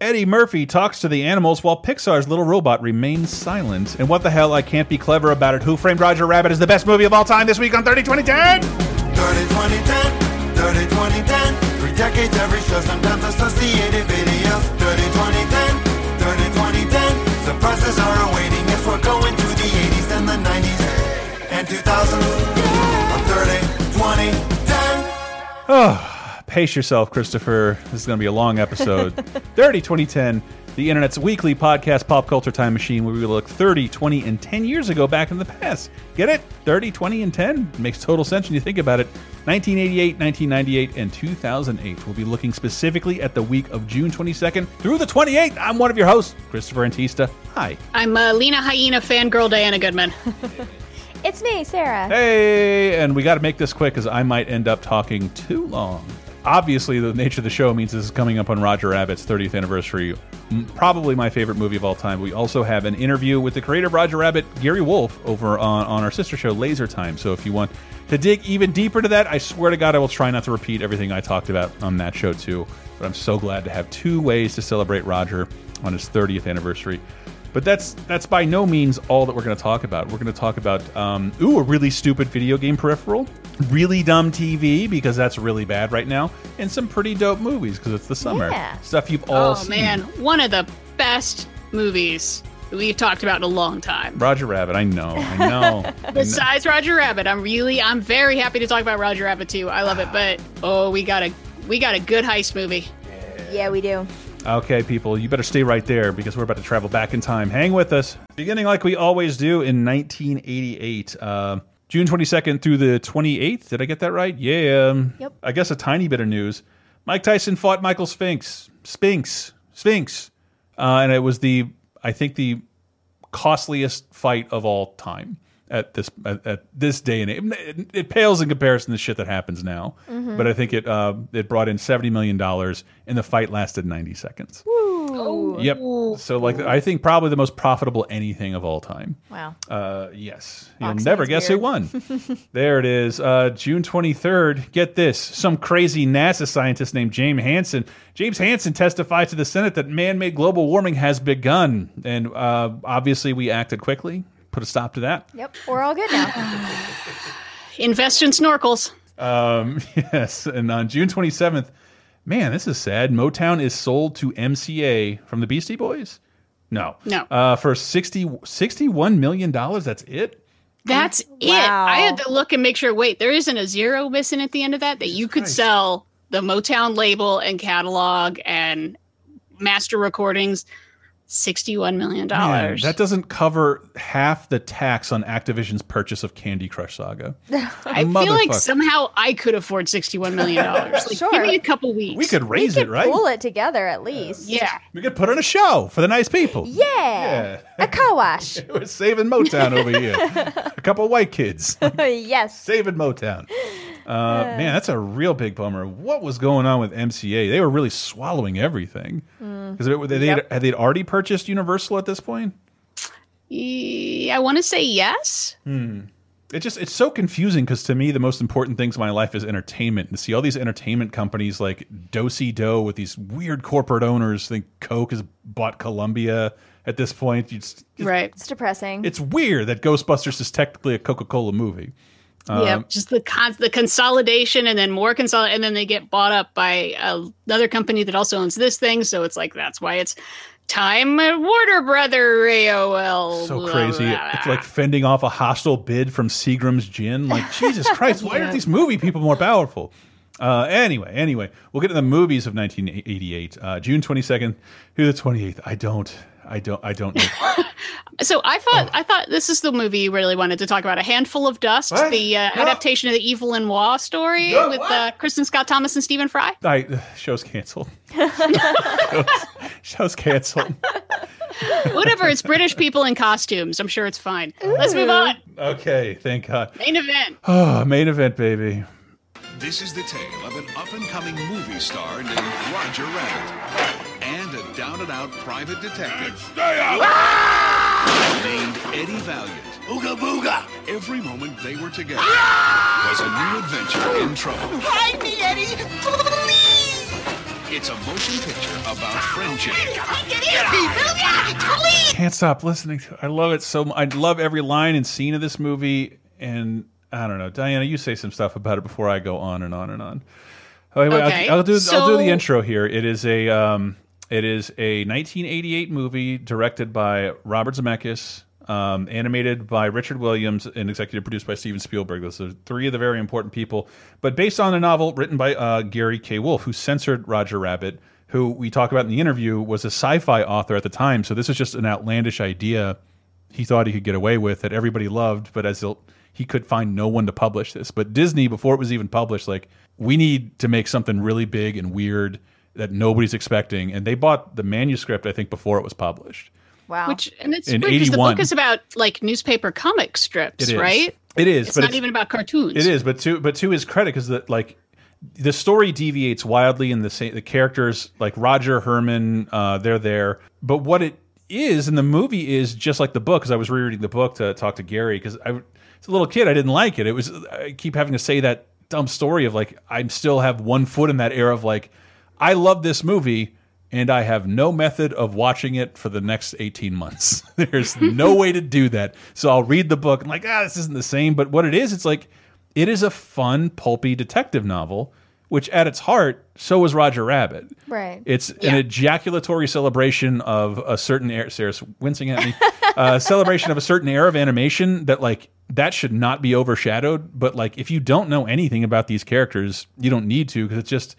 Eddie Murphy talks to the animals while Pixar's little robot remains silent. And what the hell? I can't be clever about it. Who Framed Roger Rabbit is the best movie of all time this week on 30 2010? 30 2010, 30 2010. Three decades, every show, sometimes associated videos. 30 2010, 30 2010. Surprises are awaiting if we're going to the 80s and the 90s and 2000s. On 30 2010. Oh, pace yourself, Christopher. This is going to be a long episode. 30 2010, the internet's weekly podcast pop culture time machine where we look 30, 20, and 10 years ago back in the past. Get it? 30, 20, and 10 makes total sense when you think about it. 1988, 1998, and 2008. We'll be looking specifically at the week of June 22nd through the 28th. I'm one of your hosts, Christopher Antista. Hi. I'm uh, Lena Hyena fangirl Diana Goodman. It's me, Sarah. Hey, and we got to make this quick because I might end up talking too long. Obviously, the nature of the show means this is coming up on Roger Rabbit's 30th anniversary. Probably my favorite movie of all time. We also have an interview with the creator of Roger Rabbit, Gary Wolf, over on, on our sister show, Laser Time. So if you want to dig even deeper to that, I swear to God, I will try not to repeat everything I talked about on that show, too. But I'm so glad to have two ways to celebrate Roger on his 30th anniversary. But that's that's by no means all that we're going to talk about. We're going to talk about um, ooh a really stupid video game peripheral, really dumb TV because that's really bad right now, and some pretty dope movies because it's the summer Yeah. stuff you've all oh seen. man, one of the best movies we've talked about in a long time. Roger Rabbit, I know, I know. I know. Besides Roger Rabbit, I'm really, I'm very happy to talk about Roger Rabbit too. I love it, but oh, we got a, we got a good heist movie. Yeah, we do. Okay, people, you better stay right there because we're about to travel back in time. Hang with us. Beginning like we always do in 1988, uh, June 22nd through the 28th. Did I get that right? Yeah. Yep. I guess a tiny bit of news. Mike Tyson fought Michael Spinks. Spinks. Spinks. Uh, and it was the, I think, the costliest fight of all time at this at, at this day and age. It, it pales in comparison to the shit that happens now. But I think it uh, it brought in seventy million dollars, and the fight lasted ninety seconds. Ooh. Yep. So like I think probably the most profitable anything of all time. Wow. Uh, yes. You'll Boxing never is guess who won. there it is. Uh, June 23rd. Get this. Some crazy NASA scientist named James Hansen. James Hansen testified to the Senate that man-made global warming has begun. And uh, obviously we acted quickly. Put a stop to that. Yep, we're all good now. Invest in snorkels. Um, yes. And on June 27th, man, this is sad. Motown is sold to MCA from the Beastie Boys. No. No. Uh, for 60, $61 million. That's it? That's it. I had to look and make sure. Wait, there isn't a zero missing at the end of that. That you could Christ. sell the Motown label and catalog and master recordings. Sixty-one million Man, dollars. that doesn't cover half the tax on Activision's purchase of Candy Crush Saga. I feel like somehow I could afford sixty-one million dollars. Like, Sure. Give me a couple weeks. We could raise we it, could right? pull it together at least. Yeah. We could put on a show for the nice people. Yeah. Yeah. A car wash. We're saving Motown over here. a couple of white kids yes. saving Motown. Uh, man, that's a real big bummer. What was going on with MCA? They were really swallowing everything. Because they, they, Yep. had they already purchased Just universal at this point? I want to say yes. It just it's so confusing because to me the most important things in my life is entertainment. And to see all these entertainment companies like Dosey Do with these weird corporate owners. I think Coke has bought Columbia at this point. You just, Right. It's depressing. it's weird that Ghostbusters is technically a Coca Cola movie. yeah. Just the con- the consolidation and then more consolidation, and then they get bought up by uh, another company that also owns this thing. So it's like that's why it's Time at Warner Brother AOL. So crazy. blah, blah. It's like fending off a hostile bid from Seagram's Gin. Like Jesus Christ, why aren't these movie people more powerful? Uh, anyway, anyway, we'll get to the movies of 1988, uh, June 22nd through the 28th. I don't, I don't, I don't know. So I thought Oh. I thought this is the movie you really wanted to talk about. A handful of dust, What? the uh, No. adaptation of the Evelyn Waugh story No, with uh, Kristin Scott Thomas and Stephen Fry. I, uh, show's canceled. show's, show's canceled. Whatever, it's British people in costumes. I'm sure it's fine. Let's move on. Okay, thank God. Main event. Oh, main event, baby. This is the tale of an up and coming movie star named Roger Rabbit and a down and out private detective named Eddie Valiant. Ooga booga. Every moment they were together was a new adventure in trouble. Hide me, Eddie. Please. It's a motion picture about friendship. Can't stop listening to it. I love it so much. I love every line and scene of this movie. And I don't know, Diana, you say some stuff about it before I go on and on and on. Oh, wait, Okay, I'll, I'll do I'll do the intro here. It is a um, it is a 1988 movie directed by Robert Zemeckis, um, animated by Richard Williams, and executive produced by Steven Spielberg. Those are three of the very important people. But based on a novel written by uh, Gary K. Wolf, who censored Roger Rabbit, who we talk about in the interview, was a sci-fi author at the time. So this is just an outlandish idea he thought he could get away with that everybody loved, but as he could find no one to publish this. But Disney, before it was even published, like we need to make something really big and weird that nobody's expecting, and they bought the manuscript I think before it was published. Wow. Which and it's In weird because the book is about like newspaper comic strips, It is right? It is, It's but not it's, even about cartoons. It is, but to but to his credit, because that like the story deviates wildly in the same the characters like Roger Herman, uh, they're there, but what it is in the movie is just like the book. Because I was rereading the book to talk to Gary because I, as a little kid, I didn't like it. It was I keep having to say that dumb story of like I still have one foot in that era of like I love this movie. And I have no method of watching it for the next 18 months. There's no way to do that. So I'll read the book and like, ah, this isn't the same. But what it is, it's like it is a fun, pulpy detective novel, which at its heart, so was Roger Rabbit. Right. It's Yeah. an ejaculatory celebration of a certain era. Sarah's wincing at me. uh, celebration of a certain era of animation that like that should not be overshadowed. But like, if you don't know anything about these characters, you don't need to because it's just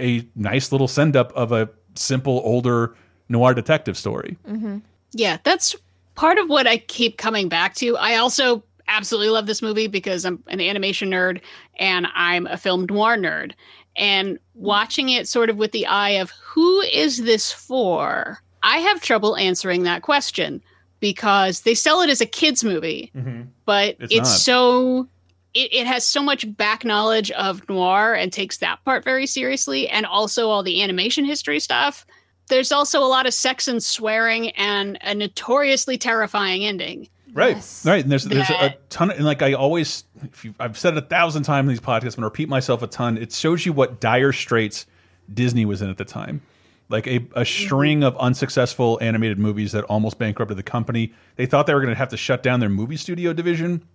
a nice little send up of a simple older noir detective story. Mm-hmm. Yeah, that's part of what I keep coming back to. I also absolutely love this movie because I'm an animation nerd and I'm a film noir nerd. And watching it sort of with the eye of who is this for? I have trouble answering that question because they sell it as a kids movie, mm-hmm. but It's it's, so it, it has so much back knowledge of noir and takes that part very seriously and also all the animation history stuff there's also a lot of sex and swearing and a notoriously terrifying ending. Right, Yes. right. And there's there's a ton, of, and like I always, if you, I've said it a thousand times in these podcasts, I'm gonna repeat myself a ton. It shows you what dire straits Disney was in at the time, like a, a mm-hmm. string of unsuccessful animated movies that almost bankrupted the company. They thought they were gonna have to shut down their movie studio division,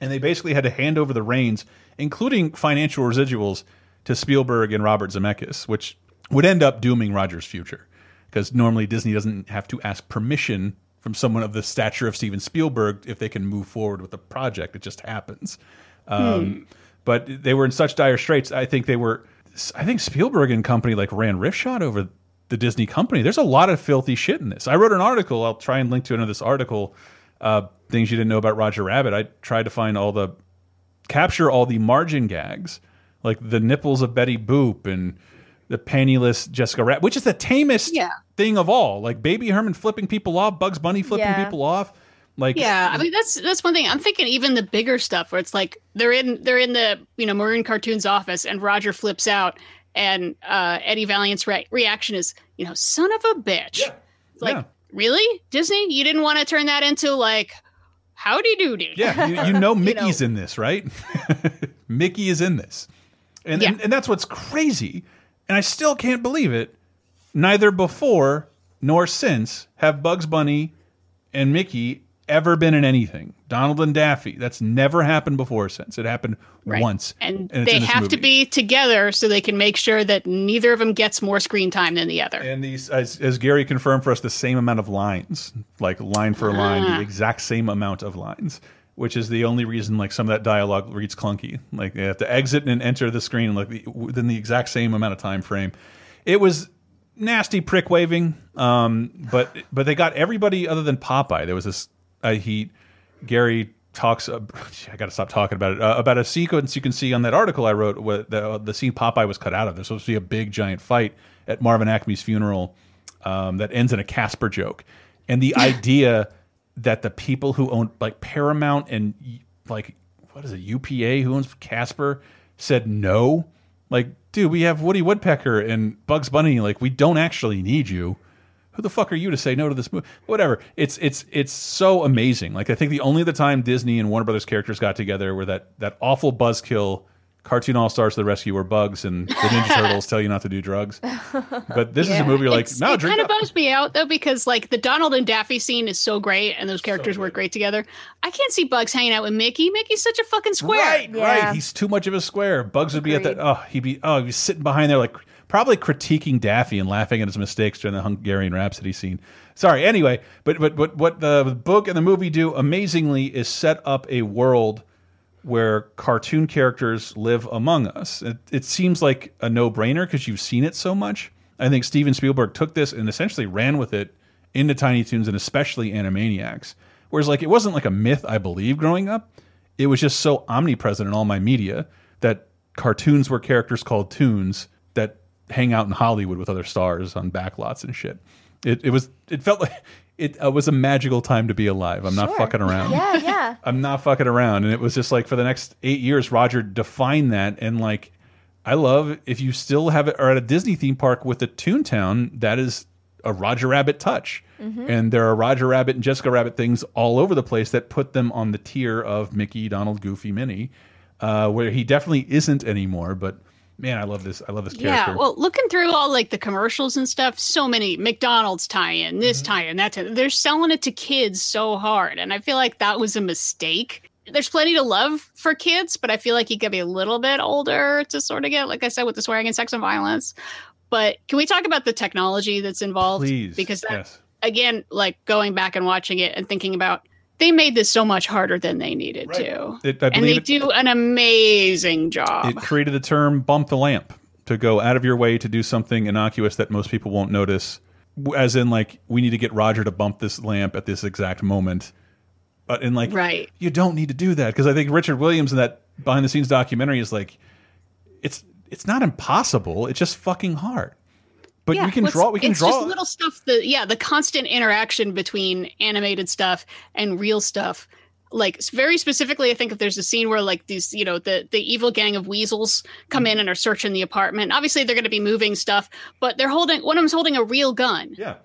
and they basically had to hand over the reins, including financial residuals, to Spielberg and Robert Zemeckis, which would end up dooming Roger's future. Because normally Disney doesn't have to ask permission from someone of the stature of Steven Spielberg if they can move forward with a project. It just happens. Um, But they were in such dire straits. I think they were. I think Spielberg and company like ran roughshod over the Disney company. There's a lot of filthy shit in this. I wrote an article. I'll try and link to another this article. Uh, things you didn't know about Roger Rabbit. I tried to find all the capture all the margin gags, like the nipples of Betty Boop and the penniless Jessica Rabbit, which is the tamest Yeah. thing of all. Like Baby Herman flipping people off, Bugs Bunny flipping Yeah. people off. Like Yeah, I mean that's that's one thing. I'm thinking even the bigger stuff where it's like they're in they're in the you know Maroon Cartoons office and Roger flips out and uh, Eddie Valiant's re reaction is you know son of a bitch. It's Like Yeah. really Disney? You didn't want to turn that into like howdy doody. Yeah, you, you know Mickey's in this, right? Mickey is in this, and, and and that's what's crazy. And I still can't believe it. Neither before nor since have Bugs Bunny and Mickey ever been in anything. Donald and Daffy. That's never happened before. Since it happened Right. once, And, it's they have to be together so they can make sure that neither of them gets more screen time than the other. And these, as, as Gary confirmed for us, the same amount of lines, like line for line, Ah. the exact same amount of lines, which is the only reason like some of that dialogue reads clunky. Like they have to exit and enter the screen like the, within the exact same amount of time frame. It was nasty prick waving, um, but but they got everybody other than Popeye. There was this uh, he Gary talks. Uh, I got to stop talking about it. Uh, about a sequence you can see on that article I wrote. Where the the scene Popeye was cut out of. There's supposed to be a big giant fight at Marvin Acme's funeral um, that ends in a Casper joke, and the idea that the people who own like Paramount and like what is it UPA who owns Casper said no. Like, dude, we have Woody Woodpecker and Bugs Bunny. Like, we don't actually need you who the fuck are you to say no to this movie? Whatever. It's it's it's so amazing. Like I think the only the time Disney and Warner Brothers characters got together were that that awful buzzkill Cartoon All Stars to the Rescue or Bugs and the Ninja Turtles tell you not to do drugs. But this is a movie you're like, It's- no, it drink kind of up. bums me out though because like the Donald and Daffy scene is so great and those characters work great together. I can't see Bugs hanging out with Mickey. Mickey's such a fucking square. Right, Yeah. right. He's too much of a square. Bugs would be at Agreed. that. Oh, he'd be. Oh, he'd be sitting behind there, like probably critiquing Daffy and laughing at his mistakes during the Hungarian Rhapsody scene. Sorry. Anyway, but but but what the book and the movie do amazingly is set up a world where cartoon characters live among us. It, it seems like a no brainer because you've seen it so much. I think Steven Spielberg took this and essentially ran with it into Tiny Toons and especially Animaniacs. Whereas, like, it wasn't like a myth I believe growing up. It was just so omnipresent in all my media that cartoons were characters called toons hang out in Hollywood with other stars on backlots and shit. It, it was it felt like it uh, was a magical time to be alive. I'm not fucking around. Yeah, yeah. I'm not fucking around. And it was just like for the next eight years, Roger defined that. And like, I love if you still have it or at a Disney theme park with a Toontown, that is a Roger Rabbit touch. And there are Roger Rabbit and Jessica Rabbit things all over the place that put them on the tier of Mickey, Donald, Goofy, Minnie, uh, where he definitely isn't anymore. But man, I love this. I love this character. Yeah, well, looking through all like the commercials and stuff, so many McDonald's tie-in, Mm-hmm. this tie-in, that tie-in. They're selling it to kids so hard, and I feel like that was a mistake. There's plenty to love for kids, but I feel like you could be a little bit older to sort of get, like I said, with the swearing and sex and violence. But can we talk about the technology that's involved? Please. because that, yes. again, like going back and watching it and thinking about, they made this so much harder than they needed Right. to, It, and they it- do an amazing job. it created the term bump the lamp to go out of your way to do something innocuous that most people won't notice as in like we need to get roger to bump this lamp at this exact moment but in like Right. you don't need to do that because i think richard williams in that behind the scenes documentary is like it's it's not impossible it's just fucking hard but we can draw we can it's draw just little stuff the yeah the constant interaction between animated stuff and real stuff. Like very specifically i think if there's a scene where like these you know the the evil gang of weasels come mm-hmm. in and are searching the apartment obviously they're going to be moving stuff but they're holding one of them's holding a real gun. Yeah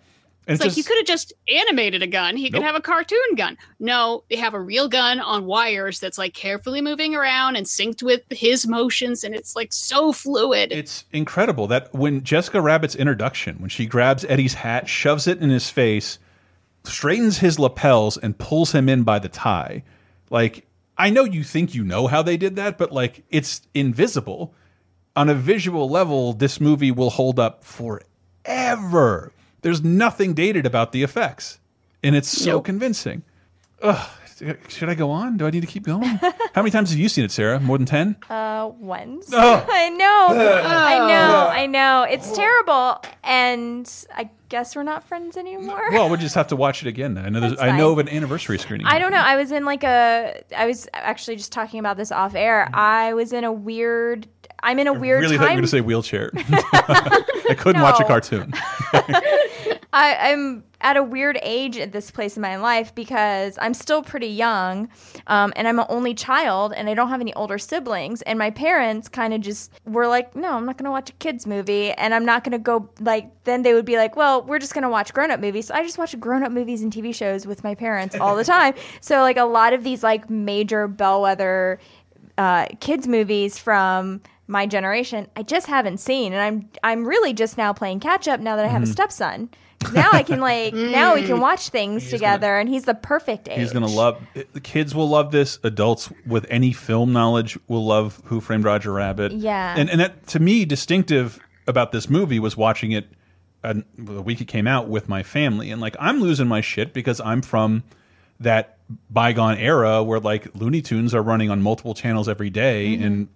and it's like you could have just animated a gun. He could Nope. have a cartoon gun. No, they have a real gun on wires that's like carefully moving around and synced with his motions, and it's like so fluid. It's incredible that when Jessica Rabbit's introduction, when she grabs Eddie's hat, shoves it in his face, straightens his lapels, and pulls him in by the tie. Like, I know you think you know how they did that, but like, it's invisible. On a visual level, this movie will hold up forever. There's nothing dated about the effects, and it's so Nope. convincing. Ugh. Should I go on? Do I need to keep going? How many times have you seen it, Sarah? More than 10? Uh, once. Oh. I know. I know. I know. It's terrible, and I guess we're not friends anymore. Well, we'll just have to watch it again. Then. I know. There's, I know of an anniversary screening. I don't know. I was in like a. I was actually just talking about this off air. I was in a weird. I'm in a weird time. really thought you were going to say wheelchair. I couldn't watch a cartoon. I, I'm at a weird age at this place in my life because I'm still pretty young, um, and I'm an only child, and I don't have any older siblings. And my parents kind of just were like, "No, I'm not going to watch a kids movie, and I'm not going to go like." Then they would be like, "Well, we're just going to watch grown up movies." So I just watch grown up movies and TV shows with my parents all the time. so like a lot of these like major bellwether uh, kids movies from my generation I just haven't seen and I'm I'm really just now playing catch up now that I Mm-hmm. have a stepson. Now I can like now we can watch things together and he's the perfect age. He's going to love. The kids will love this. Adults with any film knowledge will love Who Framed Roger Rabbit. Yeah. and and that to me distinctive about this movie was watching it the week it came out with my family, and like I'm losing my shit because I'm from that bygone era where like Looney Tunes are running on multiple channels every day, Mm-hmm. and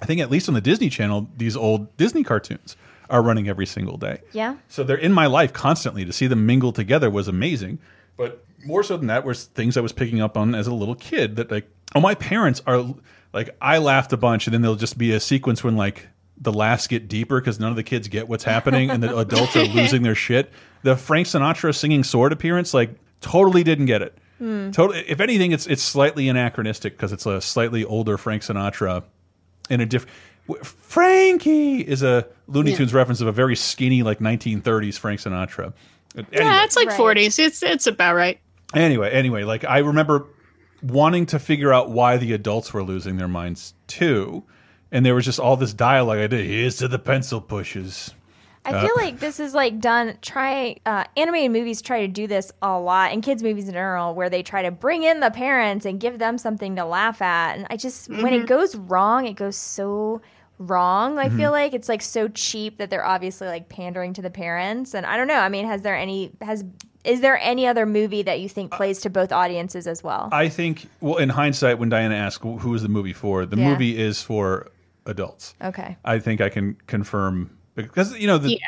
I think at least on the Disney Channel, these old Disney cartoons are running every single day. Yeah. So they're in my life constantly. To see them mingle together was amazing. But more so than that was things I was picking up on as a little kid that like, oh, my parents are like, I laughed a bunch, and then there'll just be a sequence when like the laughs get deeper because none of the kids get what's happening, and the adults are losing their shit. The Frank Sinatra singing sword appearance, like, totally didn't get it. Hmm. Totally. If anything, it's it's slightly anachronistic because it's a slightly older Frank Sinatra in a different. Frankie is a Looney Tunes reference of a very skinny, like 1930s Frank Sinatra. Uh, anyway, yeah, it's like Right. 40s. It's it's about right. anyway, anyway, like I remember wanting to figure out why the adults were losing their minds too, and there was just all this dialogue. I did. Here's to the pencil pushes. I uh, feel like this is like done. Try uh, animated movies try to do this a lot, and kids movies in general, where they try to bring in the parents and give them something to laugh at. And I just when it mm-hmm. goes wrong, it goes so wrong. I feel mm-hmm. like it's like so cheap that they're obviously like pandering to the parents. And I don't know. I mean, has there any has is there any other movie that you think uh, plays to both audiences as well? I think. Well, in hindsight, when Diana asked who is the movie for, the Yeah. movie is for adults. okay. I think I can confirm because you know the Yeah.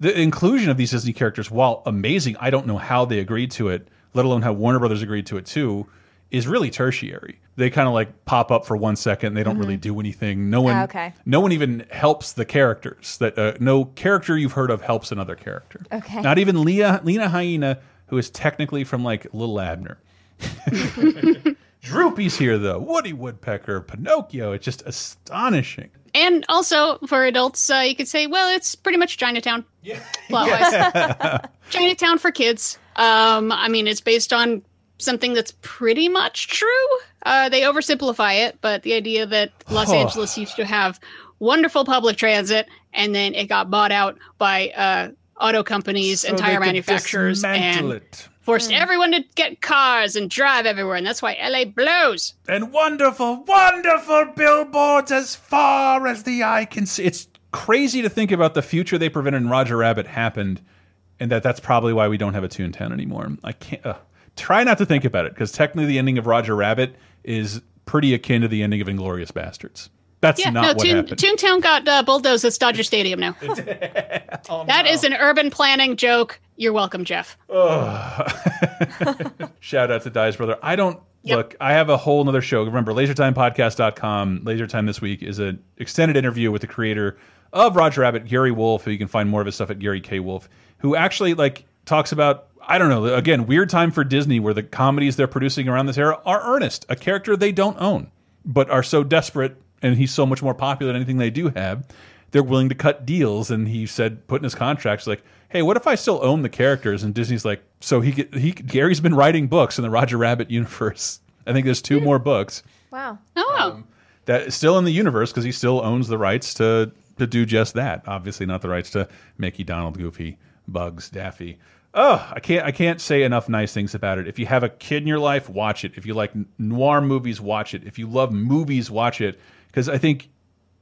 the inclusion of these Disney characters, while amazing, I don't know how they agreed to it, let alone how Warner Brothers agreed to it too, is really tertiary. They kind of like pop up for one second. They don't really do anything. No one, Ah, okay. no one even helps the characters. That uh, no character you've heard of helps another character. Okay. Not even Leah, Lena Hyena, who is technically from like Little Abner. Droopy's here though. Woody Woodpecker, Pinocchio. It's just astonishing. And also for adults, uh, you could say, well, it's pretty much Chinatown. Yeah. Plot-wise. Chinatown for kids. Um, I mean, it's based on something that's pretty much true. Uh, they oversimplify it, but the idea that Los Oh. Angeles used to have wonderful public transit and then it got bought out by uh, auto companies and So tire they could manufacturers dismantle and it. Forced everyone to get cars and drive everywhere. And that's why LA blows. and wonderful, wonderful billboards as far as the eye can see. It's crazy to think about the future they prevented in Roger Rabbit happened, and that that's probably why we don't have a Toontown anymore. I can't. Uh, try not to think about it because technically the ending of Roger Rabbit is pretty akin to the ending of Inglourious Basterds. That's Yeah, not no, what Toon, happened. Toontown got uh, bulldozed at Dodger Stadium now. Oh, That is an urban planning joke. You're welcome, Jeff. Shout out to Dice Brother. I don't Yep. look, I have a whole nother show. Remember, lasertimepodcast.com. Lasertime this week is an extended interview with the creator of Roger Rabbit, Gary Wolf, who you can find more of his stuff at Gary K. Wolf, who actually like talks about I don't know, again, weird time for Disney where the comedies they're producing around this era are Ernest, a character they don't own, but are so desperate and he's so much more popular than anything they do have. They're willing to cut deals, and he said, put in his contracts, like, "Hey, what if I still own the characters?" And Disney's like, "So he he Gary's been writing books in the Roger Rabbit universe. I think there's two more books Wow. Oh, um, that is still in the universe because he still owns the rights to to do just that. Obviously, not the rights to Mickey, Donald, Goofy, Bugs, Daffy. Oh, I can't I can't say enough nice things about it. If you have a kid in your life, watch it. If you like noir movies, watch it. If you love movies, watch it because I think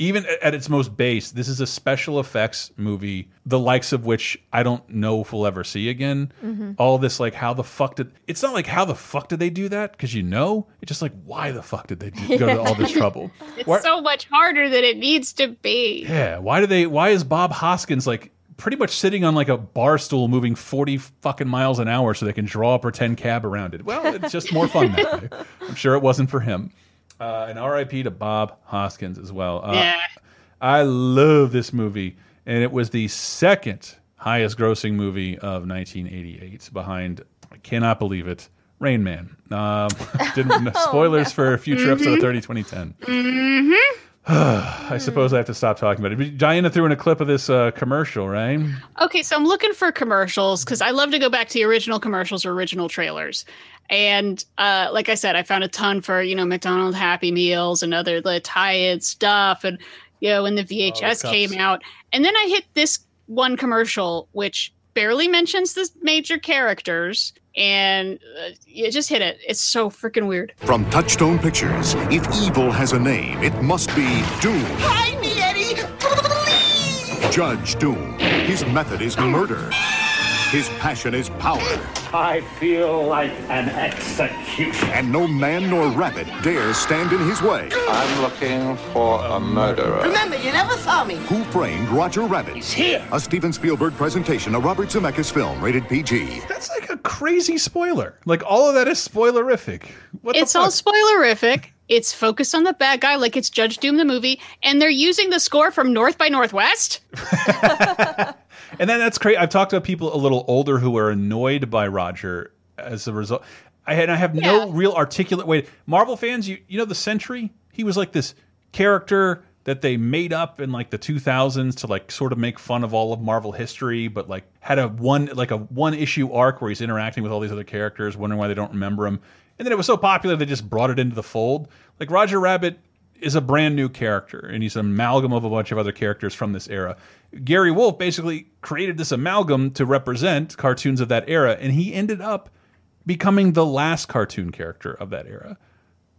even at- its most base, this is a special effects movie, the likes of which I don't know if we'll ever see again. Mm-hmm. All this, like, how the fuck did it's not like how the fuck did they do that? Because you know, it's just like why the fuck did they do, go to all this trouble? it's Why- so much harder than it needs to be. yeah, why do they? Why is Bob Hoskins like pretty much sitting on like a bar stool, moving forty fucking miles an hour so they can draw a pretend cab around it? Well, it's just more fun that way. I'm sure it wasn't for him. Uh, and R.I.P. to Bob Hoskins as well. Uh, Yeah. I love this movie, and it was the second highest grossing movie of 1988, behind I cannot believe it, Rain Man. Um, didn't spoilers for a future episode of 30 2010. I suppose I have to stop talking about it. Diana threw in a clip of this uh, commercial, right? Okay, so I'm looking for commercials because I love to go back to the original commercials or original trailers. And uh, like I said, I found a ton for you know McDonald's Happy Meals and other the tie-in stuff, and you know when the VHS cups. came out, and then I hit this one commercial which barely mentions the major characters, and uh, you just hit it. It's so freaking weird. From Touchstone Pictures, if evil has a name, it must be Doom. Hide me, Eddie! Please! Judge Doom. His method is murder. His passion is power. I feel like an execution. And no man nor rabbit dares stand in his way. I'm looking for a murderer. Remember, you never saw me. Who framed Roger Rabbit? He's here. A Steven Spielberg presentation, a Robert Zemeckis film, rated PG. That's like a crazy spoiler. Like all of that is spoilerific. What the It's all spoilerific. It's focused on the bad guy, like it's Judge Doom the movie, and they're using the score from North by Northwest. And then that's crazy. I've talked to people a little older who are annoyed by Roger as a result. I had I have no real articulate way. Marvel fans, you you know the Sentry? He was like this character that they made up in like the 2000s to like sort of make fun of all of Marvel history, but like had a one like a one issue arc where he's interacting with all these other characters, wondering why they don't remember him. And then it was so popular they just brought it into the fold. Like Roger Rabbit is a brand new character, and he's an amalgam of a bunch of other characters from this era. Gary Wolf basically created this amalgam to represent cartoons of that era, and he ended up becoming the last cartoon character of that era.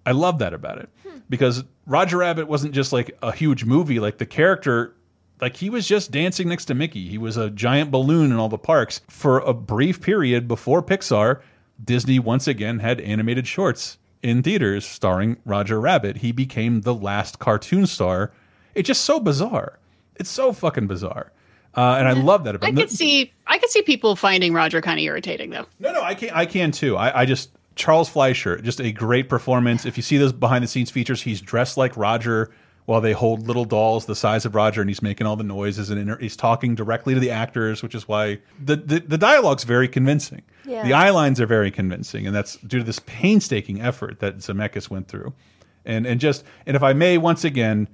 I love that about it hmm. because Roger Rabbit wasn't just like a huge movie. Like the character, like he was just dancing next to Mickey. He was a giant balloon in all the parks for a brief period before Pixar. Disney once again had animated shorts in theaters starring Roger Rabbit. He became the last cartoon star. It's just so bizarre. It's so fucking bizarre. Uh, and I love that about I could see I could see people finding Roger kind of irritating though. No, no, I can I can too. I, I just Charles Fleischer, just a great performance. If you see those behind the scenes features, he's dressed like Roger while they hold little dolls the size of Roger, and he's making all the noises and he's talking directly to the actors, which is why the the, the dialogue's very convincing. Yeah. The eye lines are very convincing, and that's due to this painstaking effort that Zemeckis went through. And and just and if I may once again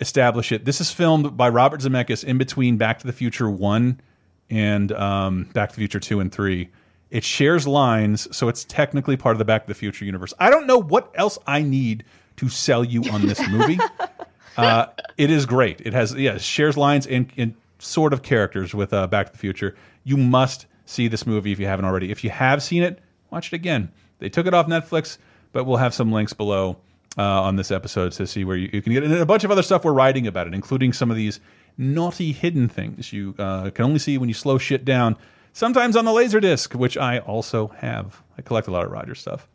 establish it, this is filmed by Robert Zemeckis in between Back to the Future one and um, Back to the Future two and three. It shares lines, so it's technically part of the Back to the Future universe. I don't know what else I need to sell you on this movie. uh, it is great. It has yeah, shares lines and, and sort of characters with uh, Back to the Future. You must see this movie if you haven't already. If you have seen it, watch it again. They took it off Netflix, but we'll have some links below uh, on this episode to see where you, you can get it. And a bunch of other stuff we're writing about it, including some of these naughty hidden things you uh, can only see when you slow shit down. Sometimes on the laser disc, which I also have. I collect a lot of Roger stuff.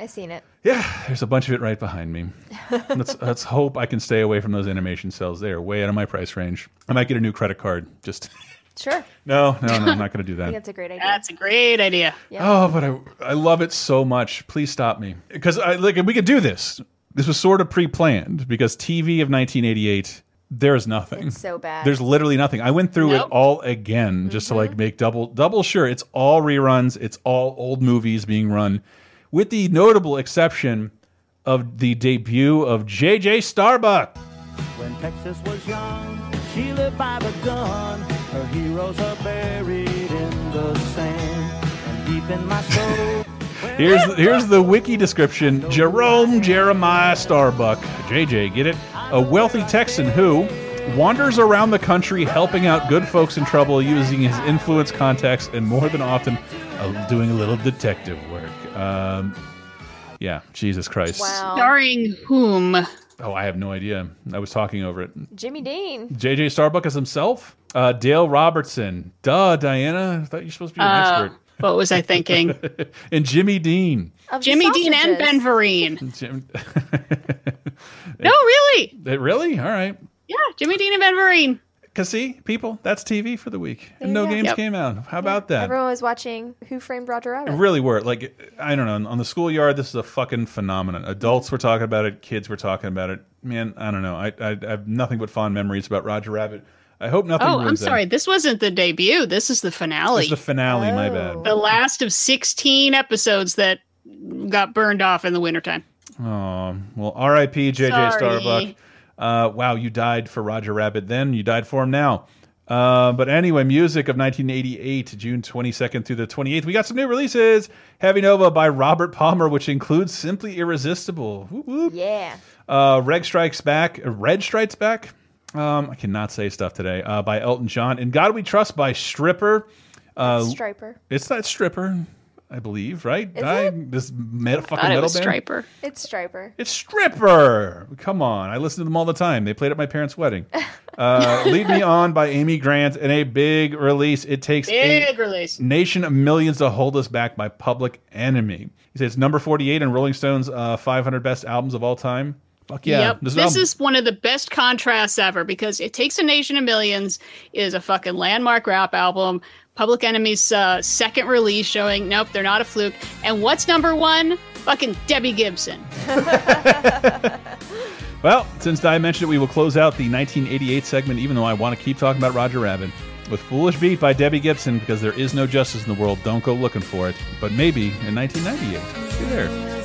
I've seen it. Yeah, there's a bunch of it right behind me. let's let's hope I can stay away from those animation cells. They are way out of my price range. I might get a new credit card. Just Sure. no, no, no. I'm not going to do I think that. that's a great idea. That's a great idea. Oh, but I I love it so much. Please stop me because I like we could do this. This was sort of pre-planned because TV of 1988. There's nothing. It's so bad. There's literally nothing. I went through Nope. it all again just to like mm-hmm. make double double sure. It's all reruns. It's all old movies being run, with the notable exception of the debut of J.J. Starbuck. When Texas was young, she lived by the gun. Her heroes are buried in the sand. And deep in my soul, Here's here's the wiki description: Jerome Jeremiah Starbuck, JJ, get it? A wealthy Texan who wanders around the country helping out good folks in trouble using his influence, contacts, and more than often uh, doing a little detective work. Um, yeah, Jesus Christ. wow. Starring whom? Oh, I have no idea. I was talking over it. Jimmy Dean. JJ Starbuck as himself. Uh, Dale Robertson. Duh, Diana. I thought you were supposed to be an Uh, expert. what was I thinking? And Jimmy Dean. Of Jimmy Dean and. Ben Vereen. Jim, No, really? really? All right. Yeah, Jimmy Dean and Ben Vereen. Cause see, people, that's TV for the week. And no you games Yep. came out. How about that? Everyone was watching Who Framed Roger Rabbit. It really were. Like I don't know. On the schoolyard, this is a fucking phenomenon. Adults were talking about it. Kids were talking about it. Man, I don't know. I I, I have nothing but fond memories about Roger Rabbit. I hope nothing. Oh, I'm ruins that. sorry. This wasn't the debut. This is the finale. It's the finale. My Oh. bad. the last of 16 episodes that got burned off in the wintertime. Oh well, R.I.P. J.J. Sorry. Starbuck. Uh, wow, you died for Roger Rabbit. Then you died for him now. Uh, but anyway, music of 1988, June 22nd through the 28th. We got some new releases. Heavy Nova by Robert Palmer, which includes Simply Irresistible. Whoop, whoop. Yeah. Uh, Reg Strikes Back. uh, Red Strikes Back. Um, I cannot say stuff today. Uh, by Elton John. And God We Trust by Stripper. Uh, Stryper. it's that Stripper, I believe, right? Is I, it? This metal, fucking Thought it metal was band. Stryper. It's Stryper. It's Stripper. Come on. I listen to them all the time. They played at my parents' wedding. Uh, Lead Me On by Amy Grant and a big release. It takes Big a release. nation of millions to hold us back by Public Enemy. He says it's number 48 in Rolling Stone's uh, 500 best albums of all time. Fuck yeah. yep. This, This, is one of the best contrasts ever because It Takes a Nation of Millions is a fucking landmark rap album. Public Enemy's uh, second release showing, nope, they're not a fluke. And what's number one? Fucking Debbie Gibson. Well, since I mentioned it, we will close out the 1988 segment, even though I want to keep talking about Roger Rabbit, with Foolish Beat by Debbie Gibson, because there is no justice in the world. Don't go looking for it. But maybe in 1998. See there.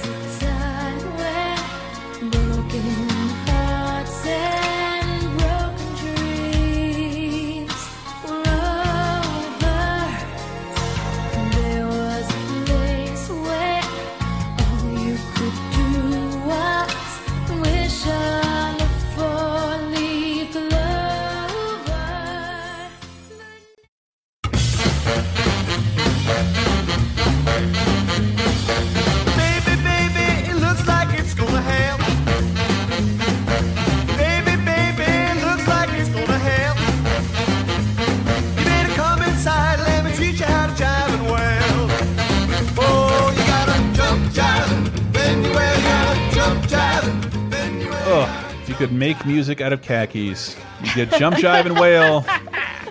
You could make music out of khakis. You get Jump Jive and Wail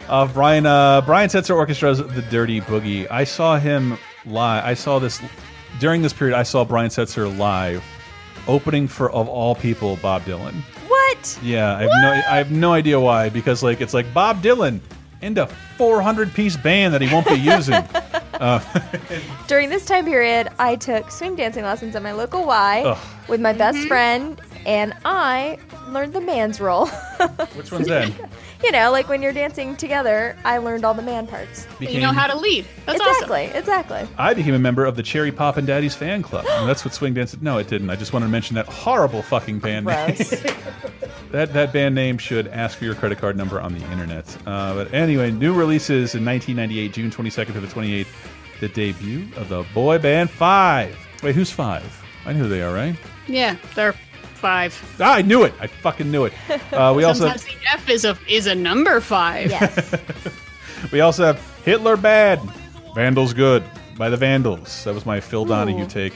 of Brian uh, Brian Setzer Orchestra's The Dirty Boogie. I saw him live. I saw this during this period. I saw Brian Setzer live, opening for of all people Bob Dylan. What? Yeah, I have no I have no idea why because like it's like Bob Dylan in a 400 piece band that he won't be using. uh, During this time period, I took swing dancing lessons at my local Y Ugh. with my best friend, and I learned the man's role. which one's that? you know, like when you're dancing together, I learned all the man parts. You know how to lead. That's exactly, exactly. I became a member of the Cherry Poppin' Daddies fan club. And that's what swing dance. No, it didn't. I just wanted to mention that horrible fucking band name. That that band name should ask for your credit card number on the internet. Uh, but anyway, new releases in 1998, June 22nd to the 28th. The debut of the boy band Five. Wait, who's Five? I know who they are, right? Yeah, they're five. Ah, I knew it. I fucking knew it. Uh, we also Sometimes the F is a is a number five. Yes. we also have Hitler Bad, Vandals Good by the Vandals. That was my Phil Donahue Ooh. take.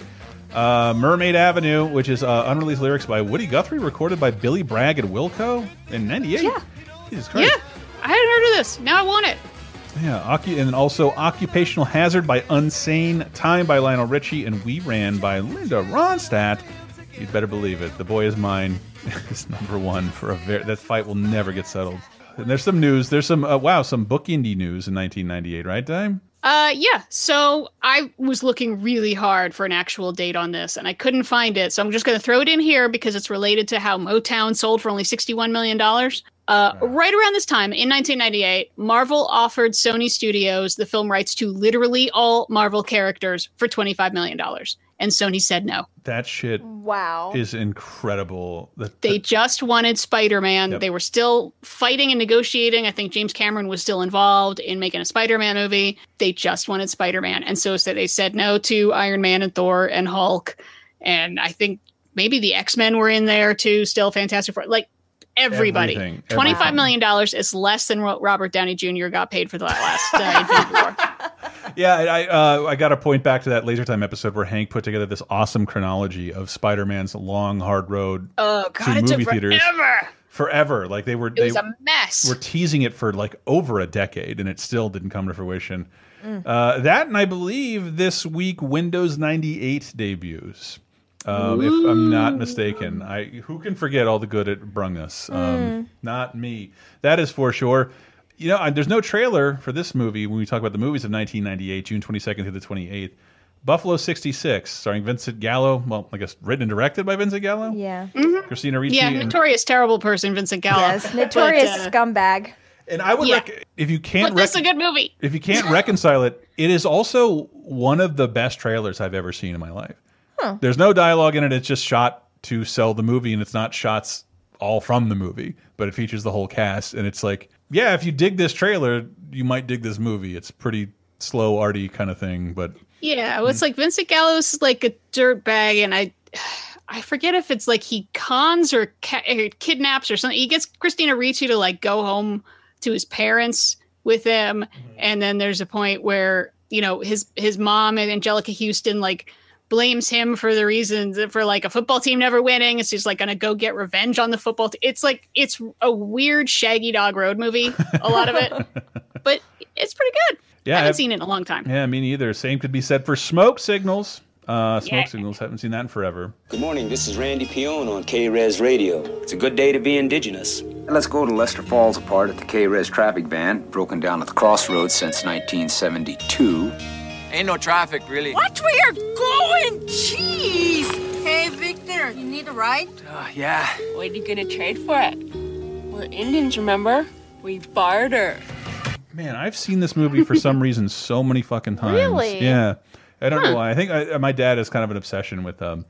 Uh, Mermaid Avenue, which is uh, unreleased lyrics by Woody Guthrie, recorded by Billy Bragg and Wilco in '98. Yeah. Jesus Christ. Yeah, I hadn't heard of this. Now I want it. Yeah, and also Occupational Hazard by Unsane, Time by Lionel Richie, and We Ran by Linda Ronstadt. You'd better believe it. The Boy Is Mine is number one for a very. That fight will never get settled. And there's some news. There's some uh, wow, some book indie news in 1998, right, Dime? Uh, yeah. So I was looking really hard for an actual date on this, and I couldn't find it. So I'm just going to throw it in here because it's related to how Motown sold for only $61 million. Uh, right around this time in 1998, Marvel offered Sony Studios the film rights to literally all Marvel characters for $25 million. And Sony said no. That shit wow. is incredible. That, They just wanted Spider Man. Yep. They were still fighting and negotiating. I think James Cameron was still involved in making a Spider Man movie. They just wanted Spider Man. And so, so they said no to Iron Man and Thor and Hulk. And I think maybe the X Men were in there too, still Fantastic Four. Like everybody. Everything, 25 everything. million dollars is less than what Robert Downey Jr. got paid for that last uh, Infinity War. Yeah, I uh, I got to point back to that Laser Time episode where Hank put together this awesome chronology of Spider-Man's long, hard road Oh, to God, took movie theaters forever. forever. Like they were, It they was a mess. were teasing it for like over a decade, and it still didn't come to fruition. Mm. Uh, that, and I believe this week Windows 98 debuts. Um, if I'm not mistaken, I who can forget all the good it brung us? Um, Not me. That is for sure. You know, I- there's no trailer for this movie when we talk about the movies of 1998, June 22nd to the 28th. Buffalo 66, starring Vincent Gallo. Well, I guess written and directed by Vincent Gallo. Yeah. Christina Ricci. yeah, and- notorious terrible person, Vincent Gallo. Yes. Notorious But, uh, scumbag. And I would Yeah. rec- if you can't But this is a good movie. if you can't reconcile it, it is also one of the best trailers I've ever seen in my life. There's no dialogue in it; it's just shot to sell the movie, and it's not shots all from the movie, but it features the whole cast, and it's like, yeah, if you dig this trailer, you might dig this movie. It's pretty slow, arty kind of thing, but Yeah, well, it's like Vincent Gallo's like a dirt bag, and I, I forget if it's like he cons or, ca- or kidnaps or something. He gets Christina Ricci to like go home to his parents with him, mm-hmm. and then there's a point where you know his his mom and Anjelica Huston like blames him for the reasons for like a football team never winning. It's just like gonna go get revenge on the football. T- it's like it's a weird Shaggy Dog Road movie, a lot of it, but it's pretty good. Yeah, I haven't I've- seen it in a long time. yeah, me neither. Same could be said for Smoke Signals. Uh, Smoke Yeah. Signals, haven't seen that in forever. Good morning, this is Randy Peone on K-REZ Radio. It's a good day to be indigenous. Let's go to Lester Falls apart at the K-REZ traffic van, broken down at the crossroads since 1972. Ain't no traffic, really. Watch where you're going! Jeez! Hey, Victor, you need a ride? Uh, yeah. What are you gonna trade for it? We're Indians, remember? We barter. Man, I've seen this movie for some reason so many fucking times. Really? Yeah. I don't know why. I think I, my dad has kind of an obsession with um,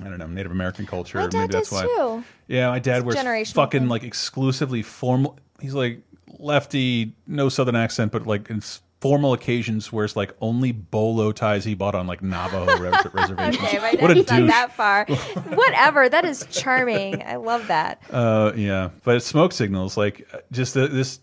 I don't know Native American culture. My dad Maybe that's does why. too. Yeah, my dad It's wears fucking thing. like exclusively formal. He's like lefty, no southern accent, but like in s- formal occasions where it's like only bolo ties he bought on like Navajo res reservations. Okay, my what a dad's not douche. that far. Whatever. That is charming. I love that. Uh, yeah, but smoke signals like uh, just the, this.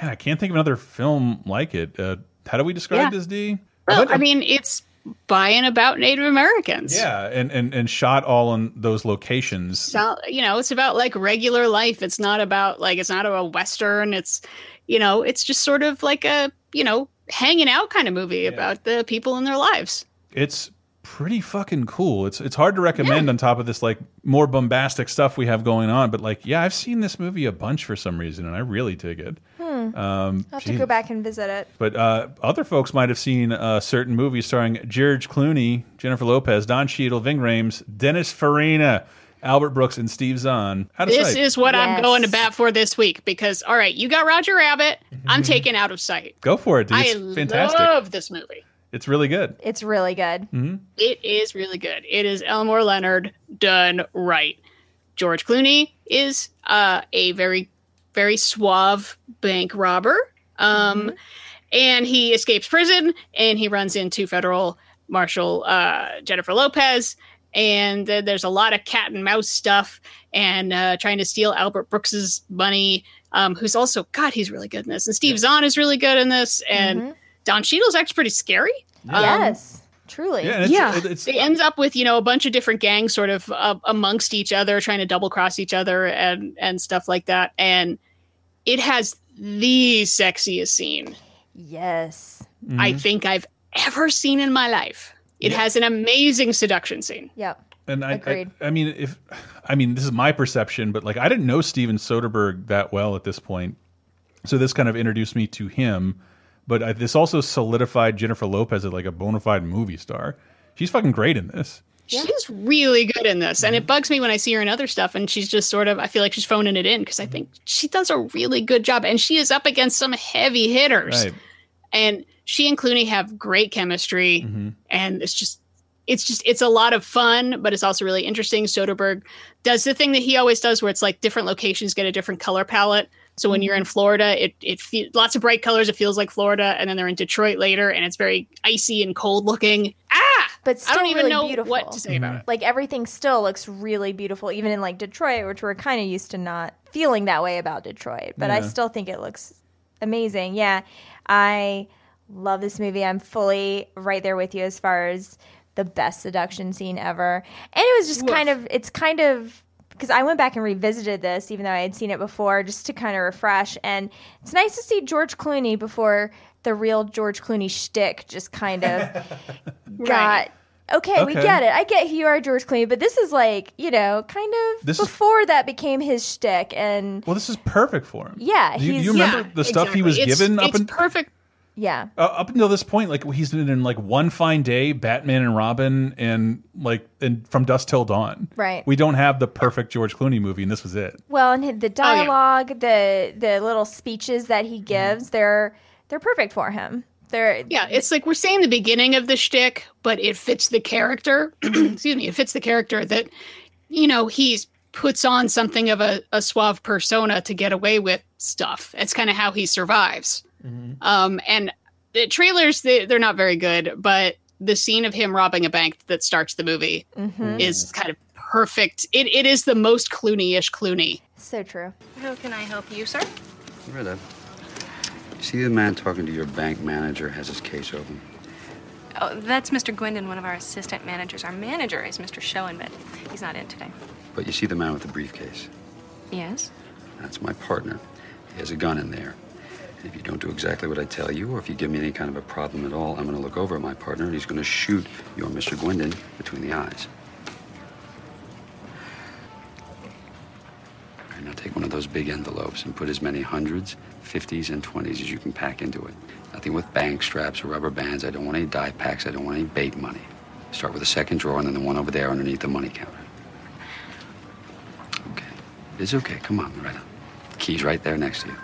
Man, I can't think of another film like it. Uh, how do we describe Yeah. this? D. A Well, bunch I mean, it's by and about Native Americans. Yeah, and, and and shot all in those locations. So, you know, it's about like regular life. It's not about like it's not a western. It's you know, it's just sort of like a you know hanging out kind of movie about the people in their lives. It's pretty fucking cool. It's it's hard to recommend on top of this like more bombastic stuff we have going on. But like, yeah, I've seen this movie a bunch for some reason, and I really dig it. Hmm. Um, I'll have to go back and visit it. But uh, other folks might have seen a certain movie starring George Clooney, Jennifer Lopez, Don Cheadle, Ving Rhames, Dennis Farina, Albert Brooks, and Steve Zahn. Out of This sight. is what I'm going to bat for this week because all right, you got Roger Rabbit. I'm taking out of sight. Go for it, dude. I fantastic. love this movie. It's really good. It's really good. hmm It is really good. It is Elmore Leonard done right. George Clooney is uh, a very, very suave bank robber. Um, And he escapes prison and he runs into federal marshal uh, Jennifer Lopez. And then there's a lot of cat and mouse stuff and uh, trying to steal Albert Brooks's money, um, who's also, God, he's really good in this. And Steve Zahn is really good in this. And Mhm. Don Cheadle's actually pretty scary. Um, yes, truly. Yeah, it's, yeah, it- it's it ends up with you know a bunch of different gangs sort of uh, amongst each other, trying to double cross each other and and stuff like that. And it has the sexiest scene Yes. I Mhm. think I've ever seen in my life. It has an amazing seduction scene. Yep. And I, I, Agreed. I mean, if I mean, this is my perception, but like, I didn't know Steven Soderbergh that well at this point, so this kind of introduced me to him. But I, this also solidified Jennifer Lopez as like a bona fide movie star. She's fucking great in this. She's really good in this, and it mm-hmm. bugs me when I see her in other stuff, and she's just sort of. I feel like she's phoning it in because I mm-hmm. think she does a really good job, and she is up against some heavy hitters. Right. and she and Clooney have great chemistry, Mm-hmm. and it's just it's just it's a lot of fun, but it's also really interesting. Soderbergh does the thing that he always does, where it's like different locations get a different color palette. So when you're in Florida, it it fe- lots of bright colors. It feels like Florida, and then they're in Detroit later, and it's very icy and cold looking. Ah, But still I don't even really know beautiful. what to say about it. Like everything still looks really beautiful, even in like Detroit, which we're kind of used to not feeling that way about Detroit. But I still think it looks amazing. Yeah, I love this movie. I'm fully right there with you as far as the best seduction scene ever. And it was just kind of, it's kind of because I went back and revisited this, even though I had seen it before, just to kind of refresh. And it's nice to see George Clooney before the real George Clooney shtick just kind of got. Okay, we get it. I get who you are, George Clooney, but this is like, you know, kind of This is- before that became his shtick. And Well, this is perfect for him. Yeah, Do you, do you remember Yeah, the stuff he was. It's- given up it's in, perfect. Yeah, uh, up until this point? Like he's been in like One Fine Day, Batman and Robin, and like and From Dusk Till Dawn. Right. We don't have the perfect George Clooney movie, and this was it. Well, and Oh, the dialogue, the the little speeches that he gives, they're they're perfect for him. They're Yeah, it's like we're saying the beginning of the shtick, but it fits the character. Excuse me, it fits the character that you know he's puts on something of a, a suave persona to get away with stuff. It's kind of how he survives. Um, and the trailers they, they're not very good, but the scene of him robbing a bank that starts the movie Mhm. is kind of perfect. It, it is the most Clooney-ish Clooney. so true. How can I help you, sir? Rita, see the man talking to your bank manager has his case open? Oh, that's Mr. Gwendon, one of our assistant managers. Our manager is Mr. Schoen, but he's not in today. But you see the man with the briefcase? Yes? That's my partner. He has a gun in there. And if you don't do exactly what I tell you, or if you give me any kind of a problem at all, I'm going to look over at my partner and he's going to shoot your Mr. Gwendon between the eyes. Right, now take one of those big envelopes and put as many hundreds, fifties, and twenties as you can pack into it. Nothing with bank straps or rubber bands. I don't want any die packs. I don't want any bait money. Start with the second drawer and then the one over there underneath the money counter. Okay. It's okay. Come on, Loretta. The key's right there next to you.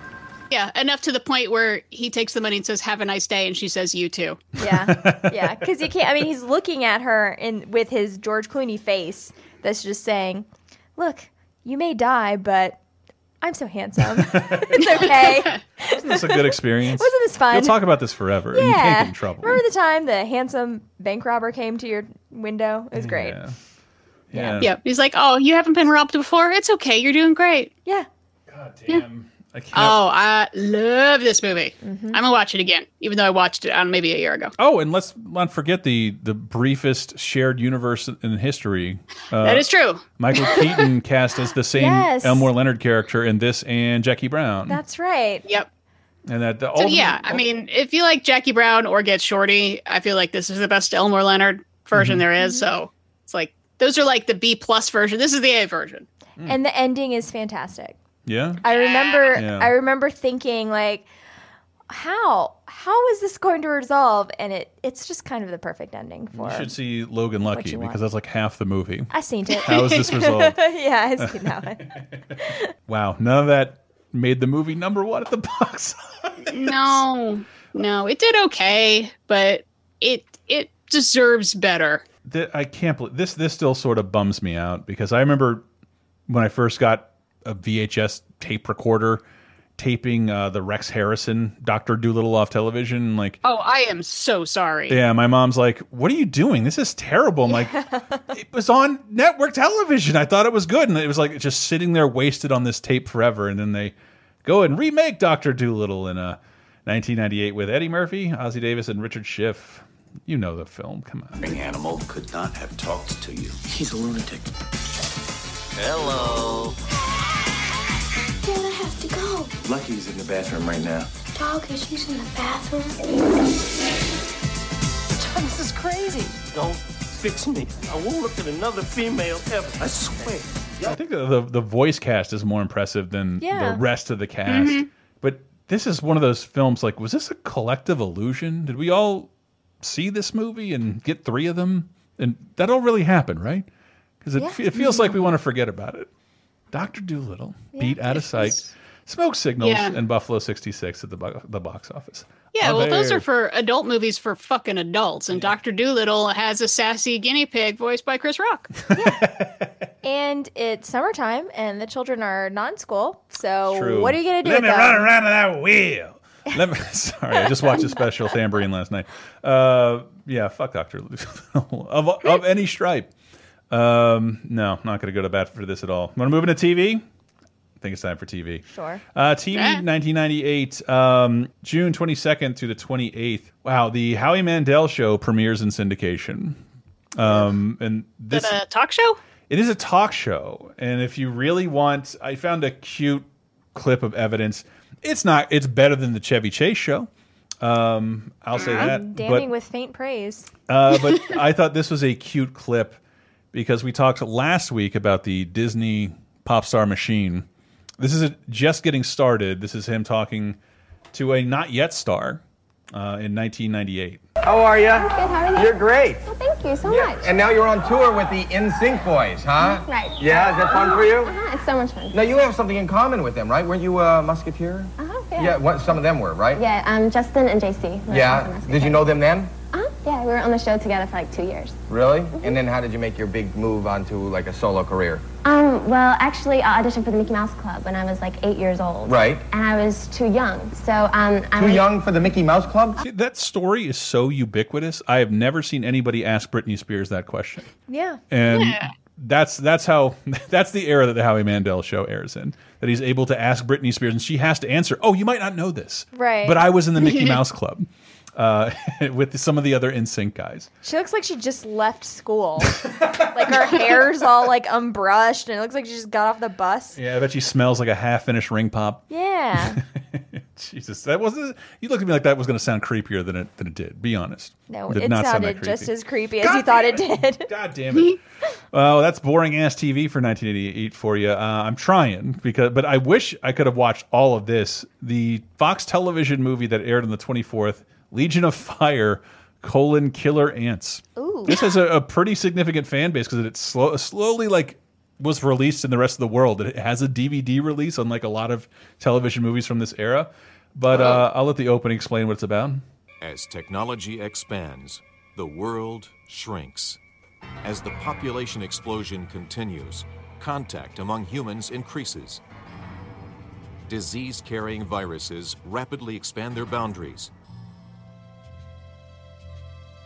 Yeah, enough to the point where he takes the money and says, "Have a nice day," and she says, "You too." Yeah, yeah, because you can't. I mean, he's looking at her in with his George Clooney face that's just saying, "Look, you may die, but I'm so handsome. it's okay." Isn't this a good experience? Wasn't this fun? You'll talk about this forever, and you can't Yeah. get in trouble. Remember the time the handsome bank robber came to your window? It was great. Yeah. Yeah. Yeah, he's like, "Oh, you haven't been robbed before? It's okay. You're doing great." Yeah. God damn. I can't. Oh, I love this movie. Mm-hmm. I'm gonna watch it again, even though I watched it uh, maybe a year ago. Oh, and let's not forget the the briefest shared universe in history. Uh, that is true. Michael Keaton cast as the same Yes. Elmore Leonard character in this and Jackie Brown. That's right. Yep. and that the So ultimate- yeah, I mean, if you like Jackie Brown or Get Shorty, I feel like this is the best Elmore Leonard version Mhm. there is. So it's like those are like the B plus version. This is the A version. And the ending is fantastic. Yeah. I remember Yeah. I remember thinking like how how is this going to resolve and it it's just kind of the perfect ending for You should see Logan Lucky you want. because that's like half the movie. I seen it. How is this resolved? yeah, I seen that one. Wow, none of that made the movie number one at the box. no, no, it did okay, but it it deserves better. Th- I can't believe this. This still sort of bums me out because I remember when I first got a VHS tape recorder taping uh, the Rex Harrison Doctor Dolittle off television. Like, Oh, I am so sorry. yeah, my mom's like, "What are you doing? This is terrible." I'm like, "It was on network television. I thought it was good, and it was like just sitting there wasted on this tape forever." And then they go and remake Doctor Dolittle in uh, 1998 with Eddie Murphy, Ossie Davis, and Richard Schiff. You know the film. Come on. animal could not have talked to you. He's a lunatic. Hello. Dad, I have to go. Lucky's in the bathroom right now. Dog is using the bathroom. John, this is crazy. Don't fix me. I won't look at another female ever. I swear. I think the, the the voice cast is more impressive than Yeah. the rest of the cast. Mm-hmm. Mhm. But this is one of those films. Like, was this a collective illusion? Did we all see this movie and get three of them? And that all really happened, right? Because it, Yeah. it feels like we want to forget about it. Doctor Dolittle beat out of sight, Smoke Signals, Yeah. and Buffalo '66 at the bo the box office. Yeah, Oh, well, those are for adult movies for fucking adults, and Doctor Dolittle has a sassy guinea pig voiced by Chris Rock. Yeah. And it's summertime and the children are not in school. So True. what are you gonna do Let with me them? run around on that wheel. Let me. Sorry, I just watched a special Tambourine last night. Uh, yeah, fuck Doctor of of any stripe. Um, no, not going to go to bat for this at all. Want to move into TV? I think it's time for TV. Sure. Uh, TV, 1998, um, June 22nd through the 28th. Wow, the Howie Mandel show premieres in syndication. Um, and Is this it a talk show? it is a talk show, and if you really want, I found a cute clip of evidence. It's not. It's better than the Chevy Chase show. Um, I'll say that. Damning But, with faint praise. uh, but I thought this was a cute clip because we talked last week about the Disney pop star machine. This is a, just getting started. This is him talking to a not yet star uh, in 1998. How are you? Good, how are you? You're great. Well, thank you so Yeah, much. And now you're on tour with the NSYNC boys, huh? Right. Yeah, is that fun for you? Uh-huh, it's so much fun. Now you have something in common with them, right? Weren't you a musketeer? Uh-huh, yeah. Yeah, what, some of them were, right? Yeah, um, Justin and JC. Yeah. Did you know them then? Yeah, we were on the show together for like two years. Really? Mm-hmm. And then how did you make your big move onto like a solo career? Um, well, actually, I auditioned for the Mickey Mouse Club when I was like eight years old. Right. And I was too young. So, um, I Too went- young for the Mickey Mouse Club? See, that story is so ubiquitous. I have never seen anybody ask Britney Spears that question. Yeah. and that's that's how that's the era that the Howie Mandel show airs in. That he's able to ask Britney Spears, and she has to answer. Oh, you might not know this, Right. But I was in the Mickey Mouse Club uh, with some of the other NSYNC guys. She looks like she just left school. like her hair's all like unbrushed and it looks like she just got off the bus. Yeah, I bet she smells like a half-finished ring pop. Yeah. Jesus, that wasn't. You looked at me like that was going to sound creepier than it than it did. Be honest. No, Did it not sound sounded just as creepy as you thought it did. God damn it. Oh, that's boring ass TV for 1988 for you. Uh, I'm trying because, but I wish I could have watched all of this. The Fox television movie that aired on the 24th, Legion of Fire: colon Killer Ants. Ooh. This has a, a pretty significant fan base because it slow, slowly like was released in the rest of the world. It has a DVD release, unlike a lot of television movies from this era. But uh, I'll let the opening explain what it's about. As technology expands, the world shrinks. As the population explosion continues, contact among humans increases. Disease carrying viruses rapidly expand their boundaries.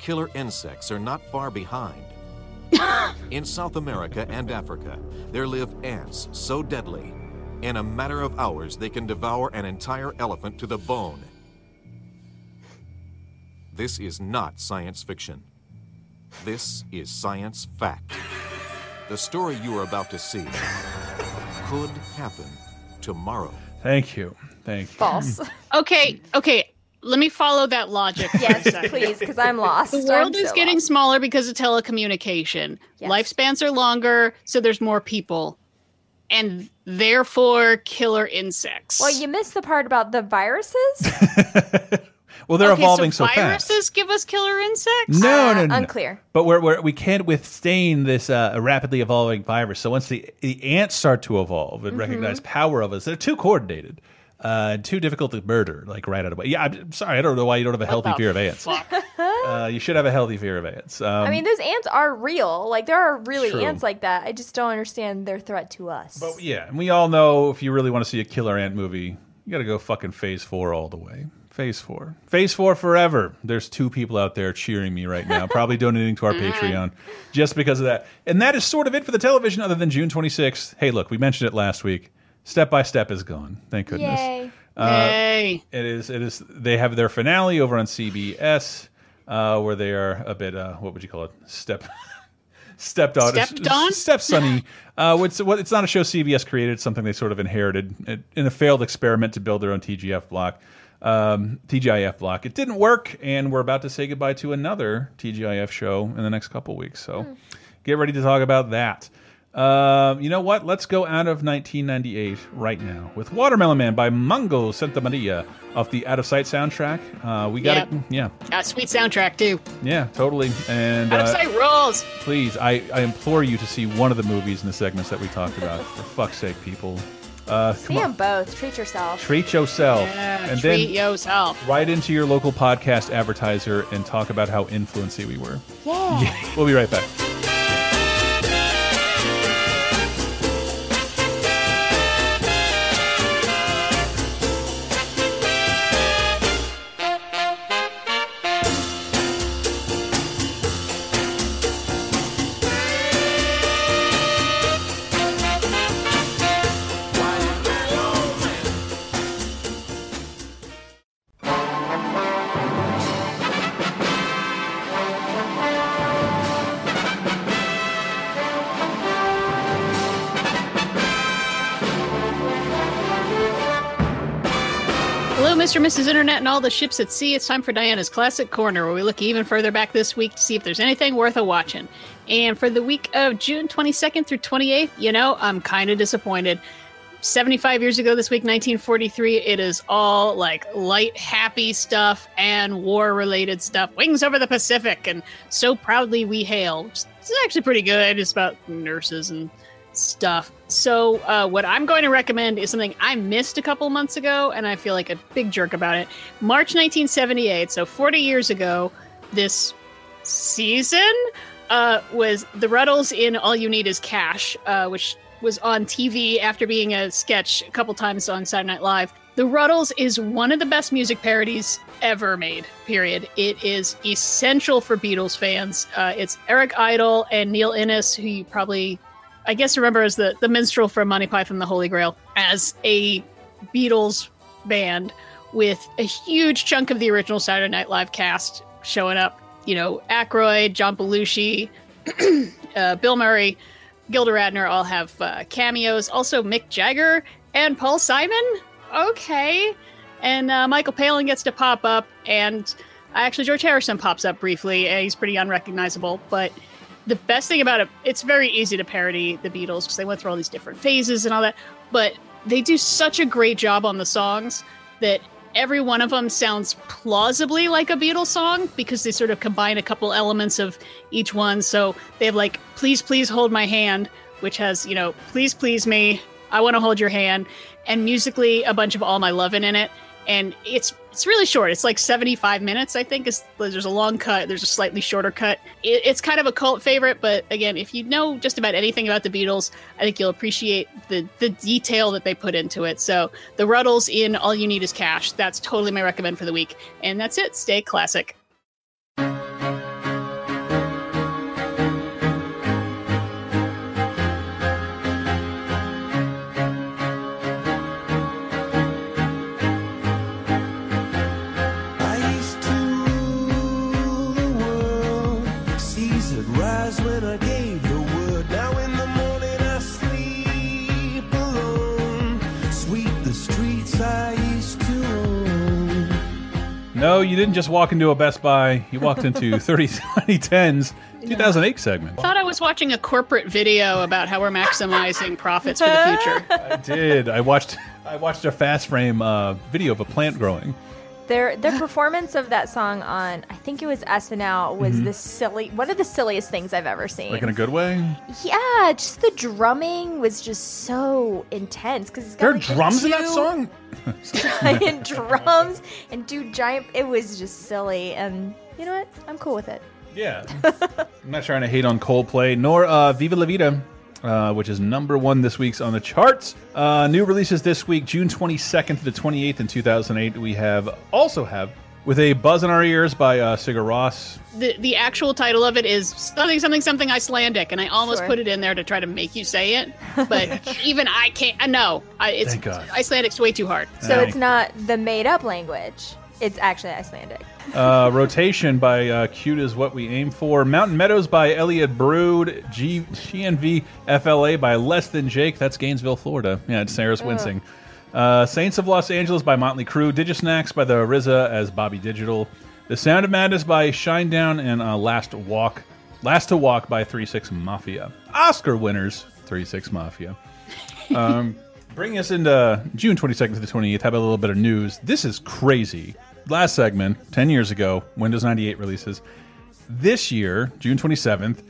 Killer insects are not far behind. In South America and Africa, there live ants so deadly In a matter of hours, they can devour an entire elephant to the bone. This is not science fiction. This is science fact. The story you are about to see could happen tomorrow. Thank you. Thank you. False. Okay, okay. Let me follow that logic. for Yes, second. please, because I'm lost. The world I'm is so getting lost. smaller because of telecommunication. Yes. Lifespans are longer, so there's more people. And therefore, killer insects. Well, you missed the part about the viruses. Well, they're okay, evolving so so, fast. viruses give us killer insects? No, Uh, no, no, no. unclear. But we're, we're, we can't withstand this uh, rapidly evolving virus. So once the, the ants start to evolve and Mhm. recognize power of us, they're too coordinated, uh, too difficult to murder. Like right out of the way. Yeah, I'm sorry. I don't know why you don't have a healthy fear of ants. Uh, you should have a healthy fear of ants. Um, I mean, those ants are real. Like there are really True. ants like that. I just don't understand their threat to us. But yeah, and we all know if you really want to see a killer ant movie, you got to go fucking Phase Four all the way. Phase Four, Phase Four forever. There's two people out there cheering me right now, probably donating to our Patreon just because of that. And that is sort of it for the television, other than June 26th. Hey, look, we mentioned it last week. Step by Step is gone. Thank goodness. Yay. Uh, Yay. It is. It is. They have their finale over on CBS, uh, where they are a bit. Uh, what would you call it? Step. Stepdaughter, Stepped on? stepsonny. Uh, it's what it's not a show CBS created. It's something they sort of inherited it- in a failed experiment to build their own TGF block, um, TGIF block. It didn't work, and we're about to say goodbye to another TGIF show in the next couple weeks. So get ready to talk about that. Um, you know what? Let's go out of 1998 right now with Watermelon Man by Mongo Santamaria off the Out of Sight soundtrack. Uh, we got Yep. it. Yeah, Uh, sweet soundtrack, too. yeah, totally. And Out of uh, sight rolls. please, I, I implore you to see one of the movies in the segments that we talked about. For fuck's sake, people. Uh, See come them on. both. Treat yourself. Treat yourself. Yeah, and treat then yourself. write into your local podcast advertiser and talk about how influency we were. Yeah. We'll be right back. Mrs. Internet and all the ships at sea. It's time for Diana's Classic Corner, where we look even further back this week to see if there's anything worth a watching. And for the week of June 22nd through 28th, you know, I'm kind of disappointed. 75 years ago this week, 1943, it is all like light, happy stuff and war related stuff. Wings over the Pacific and So Proudly We Hail. is actually pretty good. It's about nurses and stuff. So, uh, what I'm going to recommend is something I missed a couple months ago, and I feel like a big jerk about it. March 1978, so 40 years ago, this season uh, was The Rutles in All You Need Is Cash, uh, which was on TV after being a sketch a couple times on Saturday Night Live. The Rutles is one of the best music parodies ever made, period. It is essential for Beatles fans. Uh, it's Eric Idle and Neil Innes, who you probably, I guess, remember as the, the minstrel from Monty Python the Holy Grail, as a Beatles band with a huge chunk of the original Saturday Night Live cast showing up. You know, Aykroyd, John Belushi, uh, Bill Murray, Gilda Radner all have uh, cameos. Also, Mick Jagger and Paul Simon. Okay. And uh, Michael Palin gets to pop up, and actually, George Harrison pops up briefly. He's pretty unrecognizable, but the best thing about it, it's very easy to parody the Beatles because they went through all these different phases and all that. But they do such a great job on the songs that every one of them sounds plausibly like a Beatles song because they sort of combine a couple elements of each one. So they have like "Please, Please Hold My Hand," which has you know "Please, Please Me," "I Want to Hold Your Hand," and musically a bunch of "All My Lovin'" in it. And it's it's really short. It's like 75 minutes, I think. Is there's a long cut, there's a slightly shorter cut. It, it's kind of a cult favorite, but again, if you know just about anything about the Beatles, I think you'll appreciate the the detail that they put into it. So the Rutles in All You Need Is Cash. That's totally my recommend for the week. And that's it. Stay classic. Eyes when I gave the word. Now in the morning I sleep alone. Sweep the streets I used to own. No, you didn't just walk into a Best Buy. You walked into 30 2010's 2008 segment. I thought I was watching a corporate video about how we're maximizing profits for the future. I did. I watched. I watched a fast frame uh, video of a plant growing. Their their performance of that song on I think it was SNL was Mhm. the silly one of the silliest things I've ever seen. Like in a good way. yeah, just the drumming was just so intense because There are drums in that song. giant drums and two giant. It was just silly, and you know what? I'm cool with it. Yeah. I'm not trying to hate on Coldplay nor uh, Viva La Vida, uh, which is number one this week's on the charts. Uh, new releases this week, June 22nd to the 28th in 2008. We have also have with a buzz in our ears by uh, Sigur Rós. The the actual title of it is something something something Icelandic, and I almost Sure. put it in there to try to make you say it, but even I can't. I know I, it's Thank God. Icelandic's way too hard. So it's not the made up language. It's actually Icelandic. Uh, Rotation by uh, Cute is What We Aim For. Mountain Meadows by Elliott Brood. G GNV FLA by Less Than Jake. That's Gainesville, Florida. Yeah, it's Sarah's wincing. Uh, Saints of Los Angeles by Motley Crue. Digisnacks by the RZA as Bobby Digital. The Sound of Madness by Shinedown and uh, Last Walk. Last to Walk by 36 Mafia. Oscar winners 36 Mafia. Um, bringing us into June 22nd to the 28th, have a little bit of news. This is crazy. Last segment, 10 years ago, Windows 98 releases. This year, June 27th,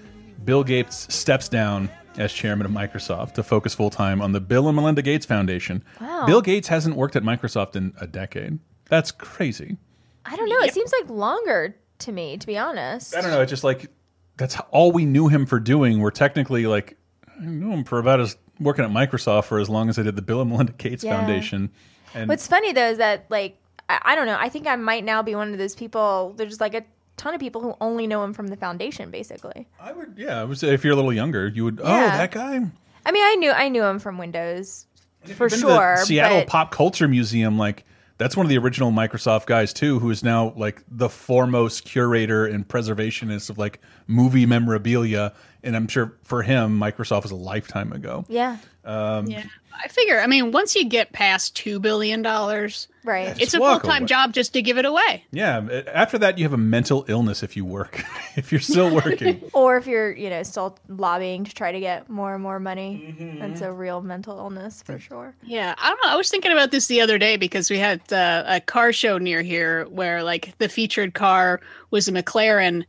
Bill Gates steps down as chairman of Microsoft to focus full time on the Bill and Melinda Gates Foundation. Wow. Bill Gates hasn't worked at Microsoft in a decade. That's crazy. I don't know. It seems like longer to me, to be honest. I don't know. It's just like that's all we knew him for doing. We're technically like I knew him for about as working at Microsoft for as long as I did the Bill and Melinda Gates Yeah. Foundation. And What's funny though is that like I, I don't know. I think I might now be one of those people. There's like a ton of people who only know him from the foundation, basically. I would, yeah, I would say if you're a little younger, you would. Oh, that guy. I mean, I knew I knew him from Windows for Been to sure. The Seattle but Pop Culture Museum, like that's one of the original Microsoft guys too, who is now like the foremost curator and preservationist of like movie memorabilia. And I'm sure for him, Microsoft was a lifetime ago. yeah, Um, Yeah, I figure. I mean, once you get past two billion dollars, right? it's a full time job just to give it away. Yeah. After that, you have a mental illness if you work, if you're still working. Or if you're, you know, still lobbying to try to get more and more money, Mm-hmm. that's a real mental illness for sure. Yeah, I don't know. I was thinking about this the other day because we had uh, a car show near here where like the featured car was a McLaren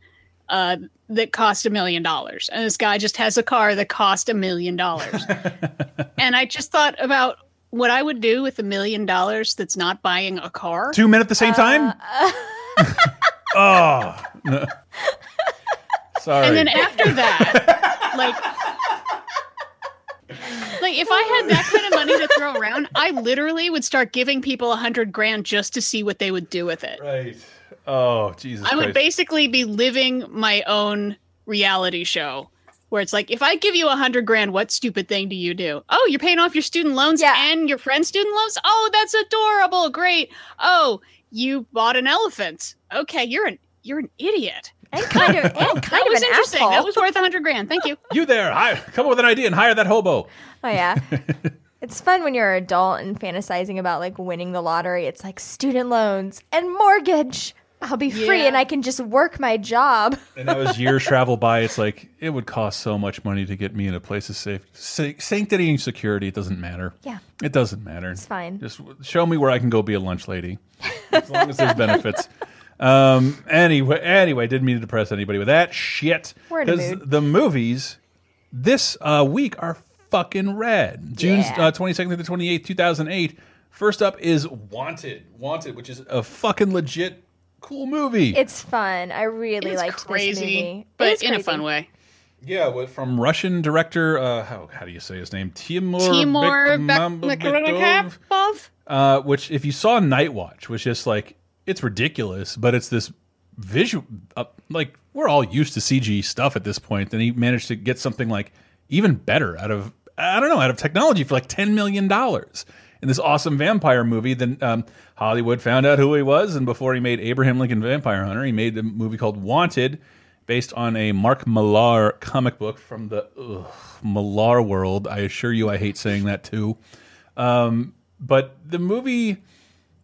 uh, that cost a million dollars, and this guy just has a car that cost a million dollars. And I just thought about what I would do with a million dollars that's not buying a car. Two men at the same time? oh. no. Sorry. And then after that, like, like if I had that kind of money to throw around, I literally would start giving people a hundred grand just to see what they would do with it. right. Oh, Jesus I would Christ. basically be living my own reality show. Where it's like, if I give you a hundred grand, what stupid thing do you do? Oh, you're paying off your student loans and your friend's student loans. Oh, that's adorable, great. Oh, you bought an elephant. Okay, you're an you're an idiot. And kind of, oh, and that kind was of an interesting. asshole. That was worth a hundred grand. Thank you. You there. Hi, come up with an idea and hire that hobo. Oh yeah. it's fun when you're an adult and fantasizing about like winning the lottery. It's like student loans and mortgage. I'll be free Yeah. and I can just work my job. And as years travel by, it's like it would cost so much money to get me in a place of safe sanctity and security. It doesn't matter. Yeah. It doesn't matter. It's fine. Just show me where I can go be a lunch lady, as long as there's benefits. Um. Anyway, anyway, didn't mean to depress anybody with that shit. We're in a 'Cause mood. the movies this uh, week are fucking red. June Yeah. uh, 22nd to the 28th, 2008. First up is Wanted. Wanted, which is a fucking legit cool movie. It's fun. I really It's liked this crazy, movie. It but is in a fun way. Yeah, what, from Russian director. Uh, how how do you say his name? Timur Timur Bekmambetov. Bekmambetov. Uh, which, if you saw Night Watch, was just like it's ridiculous, but it's this visual. Uh, like we're all used to CG stuff at this point, and he managed to get something like even better out of I don't know out of technology for like ten million dollars in this awesome vampire movie. Then um, Hollywood found out who he was, and before he made Abraham Lincoln Vampire Hunter, he made the movie called Wanted. based on a Mark Millar comic book from the ugh, Millar world. I assure you, I hate saying that too. Um, but the movie,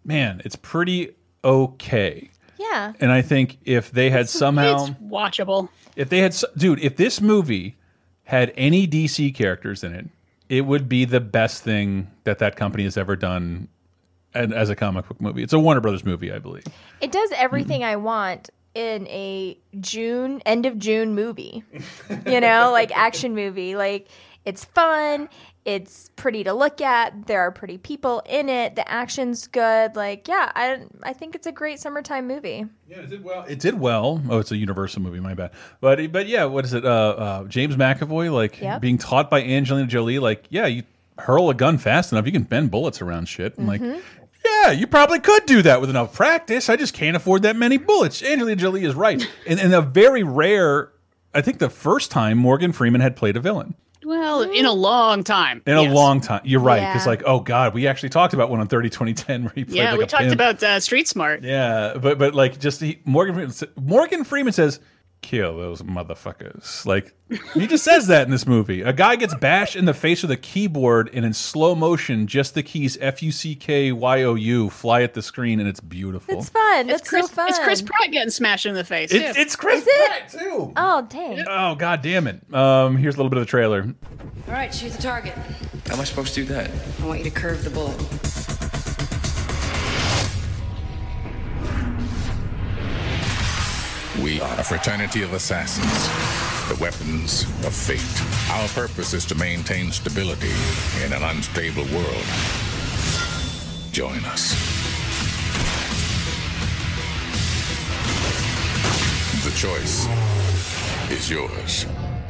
man, it's pretty okay. Yeah. And I think if they had somehow, It's watchable. if they had, dude, if this movie had any DC characters in it, it would be the best thing that that company has ever done as a comic book movie. It's a Warner Brothers movie, I believe. It does everything I want in a June end of June movie. you know, like action movie. Like it's fun, it's pretty to look at, there are pretty people in it, the action's good. Like, yeah, I I think it's a great summertime movie. Yeah, it did well. It did well. Oh, it's a Universal movie. My bad. But but yeah, what is it? Uh, uh, James McAvoy, like Yep. being taught by Angelina Jolie, like yeah, you hurl a gun fast enough, you can bend bullets around shit. And like, Mhm. yeah, you probably could do that with enough practice. I just can't afford that many bullets. Angelina Jolie is right. and, and a very rare, I think the first time Morgan Freeman had played a villain. Well, in a long time. In a long time, you're right. Because Yeah. like, oh god, we actually talked about one on 30 2010 where he played Yeah, like we a talked pimp. about uh, Street Smart. Yeah, but but like just he, Morgan Freeman, Morgan Freeman says, "Kill those motherfuckers." Like he just says that in this movie. A guy gets bashed in the face with a keyboard, and in slow motion, just the keys F U C K Y O U fly at the screen, and it's beautiful. It's fun. It's That's Chris, so fun. It's Chris Pratt getting smashed in the face. It's- too. it's Chris it? Pratt too. Oh dang. Oh god damn it! Um, here's a little bit of the trailer. All right, shoot the target. How am I supposed to do that? I want you to curve the bullet. We are a fraternity of assassins, the weapons of fate. Our purpose is to maintain stability in an unstable world. Join us. The choice is yours.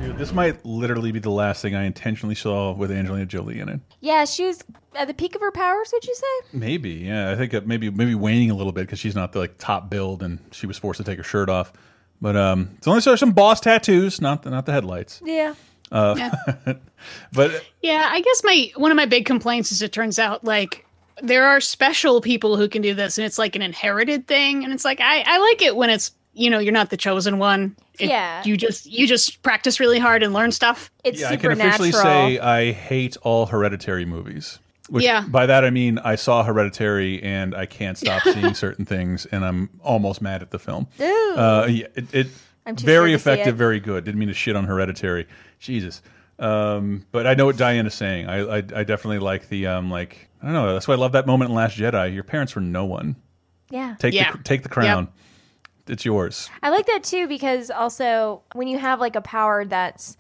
Dude, this might literally be the last thing I intentionally saw with Angelina Jolie in it. Yeah, she was at the peak of her powers, would you say? Maybe, yeah. I think that maybe maybe waning a little bit because she's not the like top build and she was forced to take her shirt off. But um, it's only so some boss tattoos, not the not the headlights. Yeah. Uh, but Yeah, I guess my one of my big complaints is it turns out like there are special people who can do this, and it's like an inherited thing, and it's like I I like it when it's you know you're not the chosen one. It- Yeah. you just you just practice really hard and learn stuff. It's yeah, I can officially say I hate all hereditary movies. Which, Yeah. By that I mean I saw Hereditary and I can't stop seeing certain things, and I'm almost mad at the film. Ooh. Uh, yeah, it, it I'm too very scared to see effective, it. very good. Didn't mean to shit on Hereditary. Jesus. Um, but I know what Diane is saying. I, I I definitely like the um like I don't know. That's why I love that moment in Last Jedi. Your parents were no one. Yeah. Take Yeah. the take the crown. It's yours. I like that too because also when you have like a power that's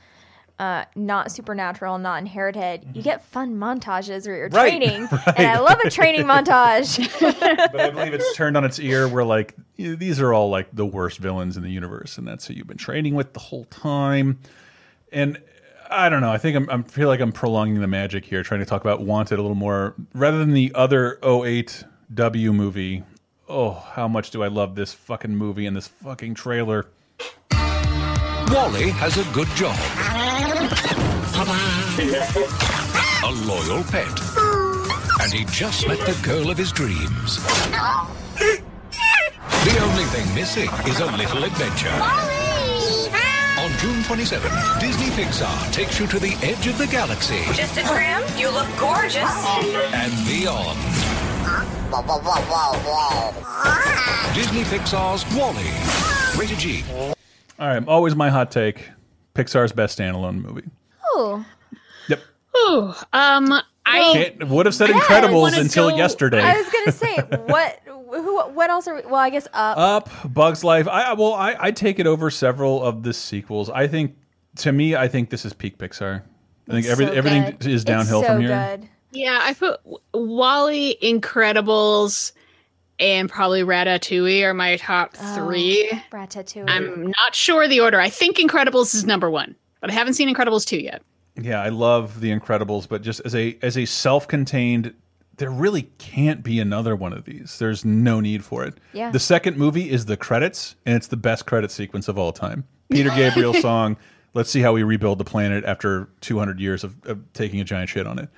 uh, not supernatural, not inherited, you get fun montages where you're Right, training, right. and I love a training montage. but I believe it's turned on its ear. Where like these are all like the worst villains in the universe, and that's who you've been training with the whole time. And I don't know. I think I'm, I feel like I'm prolonging the magic here, trying to talk about Wanted a little more rather than the other 08 W movie. Oh, how much do I love this fucking movie and this fucking trailer? Wall-E has a good job. A loyal pet. And he just met the girl of his dreams. The only thing missing is a little adventure. On June 27, Disney Pixar takes you to the edge of the galaxy Just a trim? You look gorgeous. and beyond. Disney Pixar's Wall-E. Rated G. All right, always my hot take: Pixar's best standalone movie. oh, Yep. Ooh, um, I Can't, would have said Yes. Incredibles until go- yesterday. I was gonna say what? Who? What else are? We, well, I guess up. Up, Bugs Life. I I- well, I I take it over several of the sequels. I think to me, I think this is peak Pixar. I think every, so everything is downhill it's so from here. Good. Yeah I put Wall-E, Incredibles, and probably Ratatouille are my top Oh. three. Ratatouille. I'm not sure the order. I think Incredibles is number one, but I haven't seen Incredibles two yet. Yeah, I love the Incredibles, but just as a as a self-contained, there really can't be another one of these. There's no need for it. Yeah. The second movie is the credits, and it's the best credit sequence of all time. Peter Gabriel song. Let's see how we rebuild the planet after 200 years of, of taking a giant shit on it.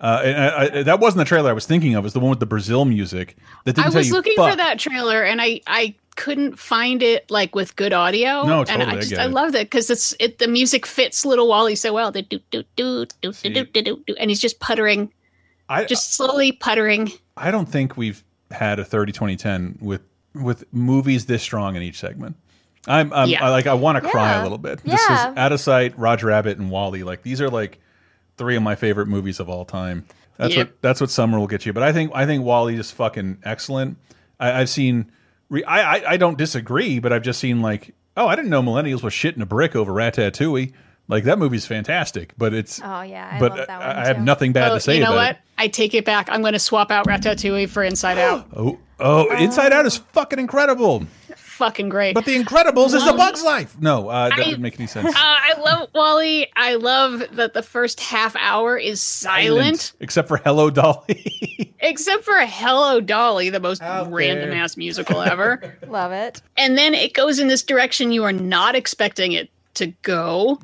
Uh, and I, I, that wasn't the trailer I was thinking of. It was the one with the Brazil music that didn't I was looking fuck. for that trailer, and I I couldn't find it like with good audio. No, and totally, I I just I it. love that because it's it the music fits little Wall-E so well. The do do do do do do do do and he's just puttering, I just slowly puttering. I don't think we've had a 30 2010 with with movies this strong in each segment. I'm, I'm Yeah. I, like I want to cry a little bit. This Yeah. is Out of Sight, Roger Rabbit, and Wall-E. Like these are like three of my favorite movies of all time. That's Yep. what that's what summer will get you. But I think I think Wall-E is fucking excellent. I, I've seen. Re, I, I I don't disagree, but I've just seen like oh I didn't know millennials was shitting a brick over Ratatouille. Like that movie's fantastic, but it's Oh yeah, I but love that one I, I have nothing bad Oh, to say you know about what? it. I take it back. I'm going to swap out Ratatouille for Inside Out. Oh, oh, Inside Out is oh. fucking incredible. Fucking great. But The Incredibles is a Bug's Life. No, uh, that I- didn't make any sense. Uh, I love Wall-E. I love that the first half hour is silent, Except for Hello Dolly. except for Hello Dolly, the most random ass musical ever. Love it. and then it goes in this direction you are not expecting it to go.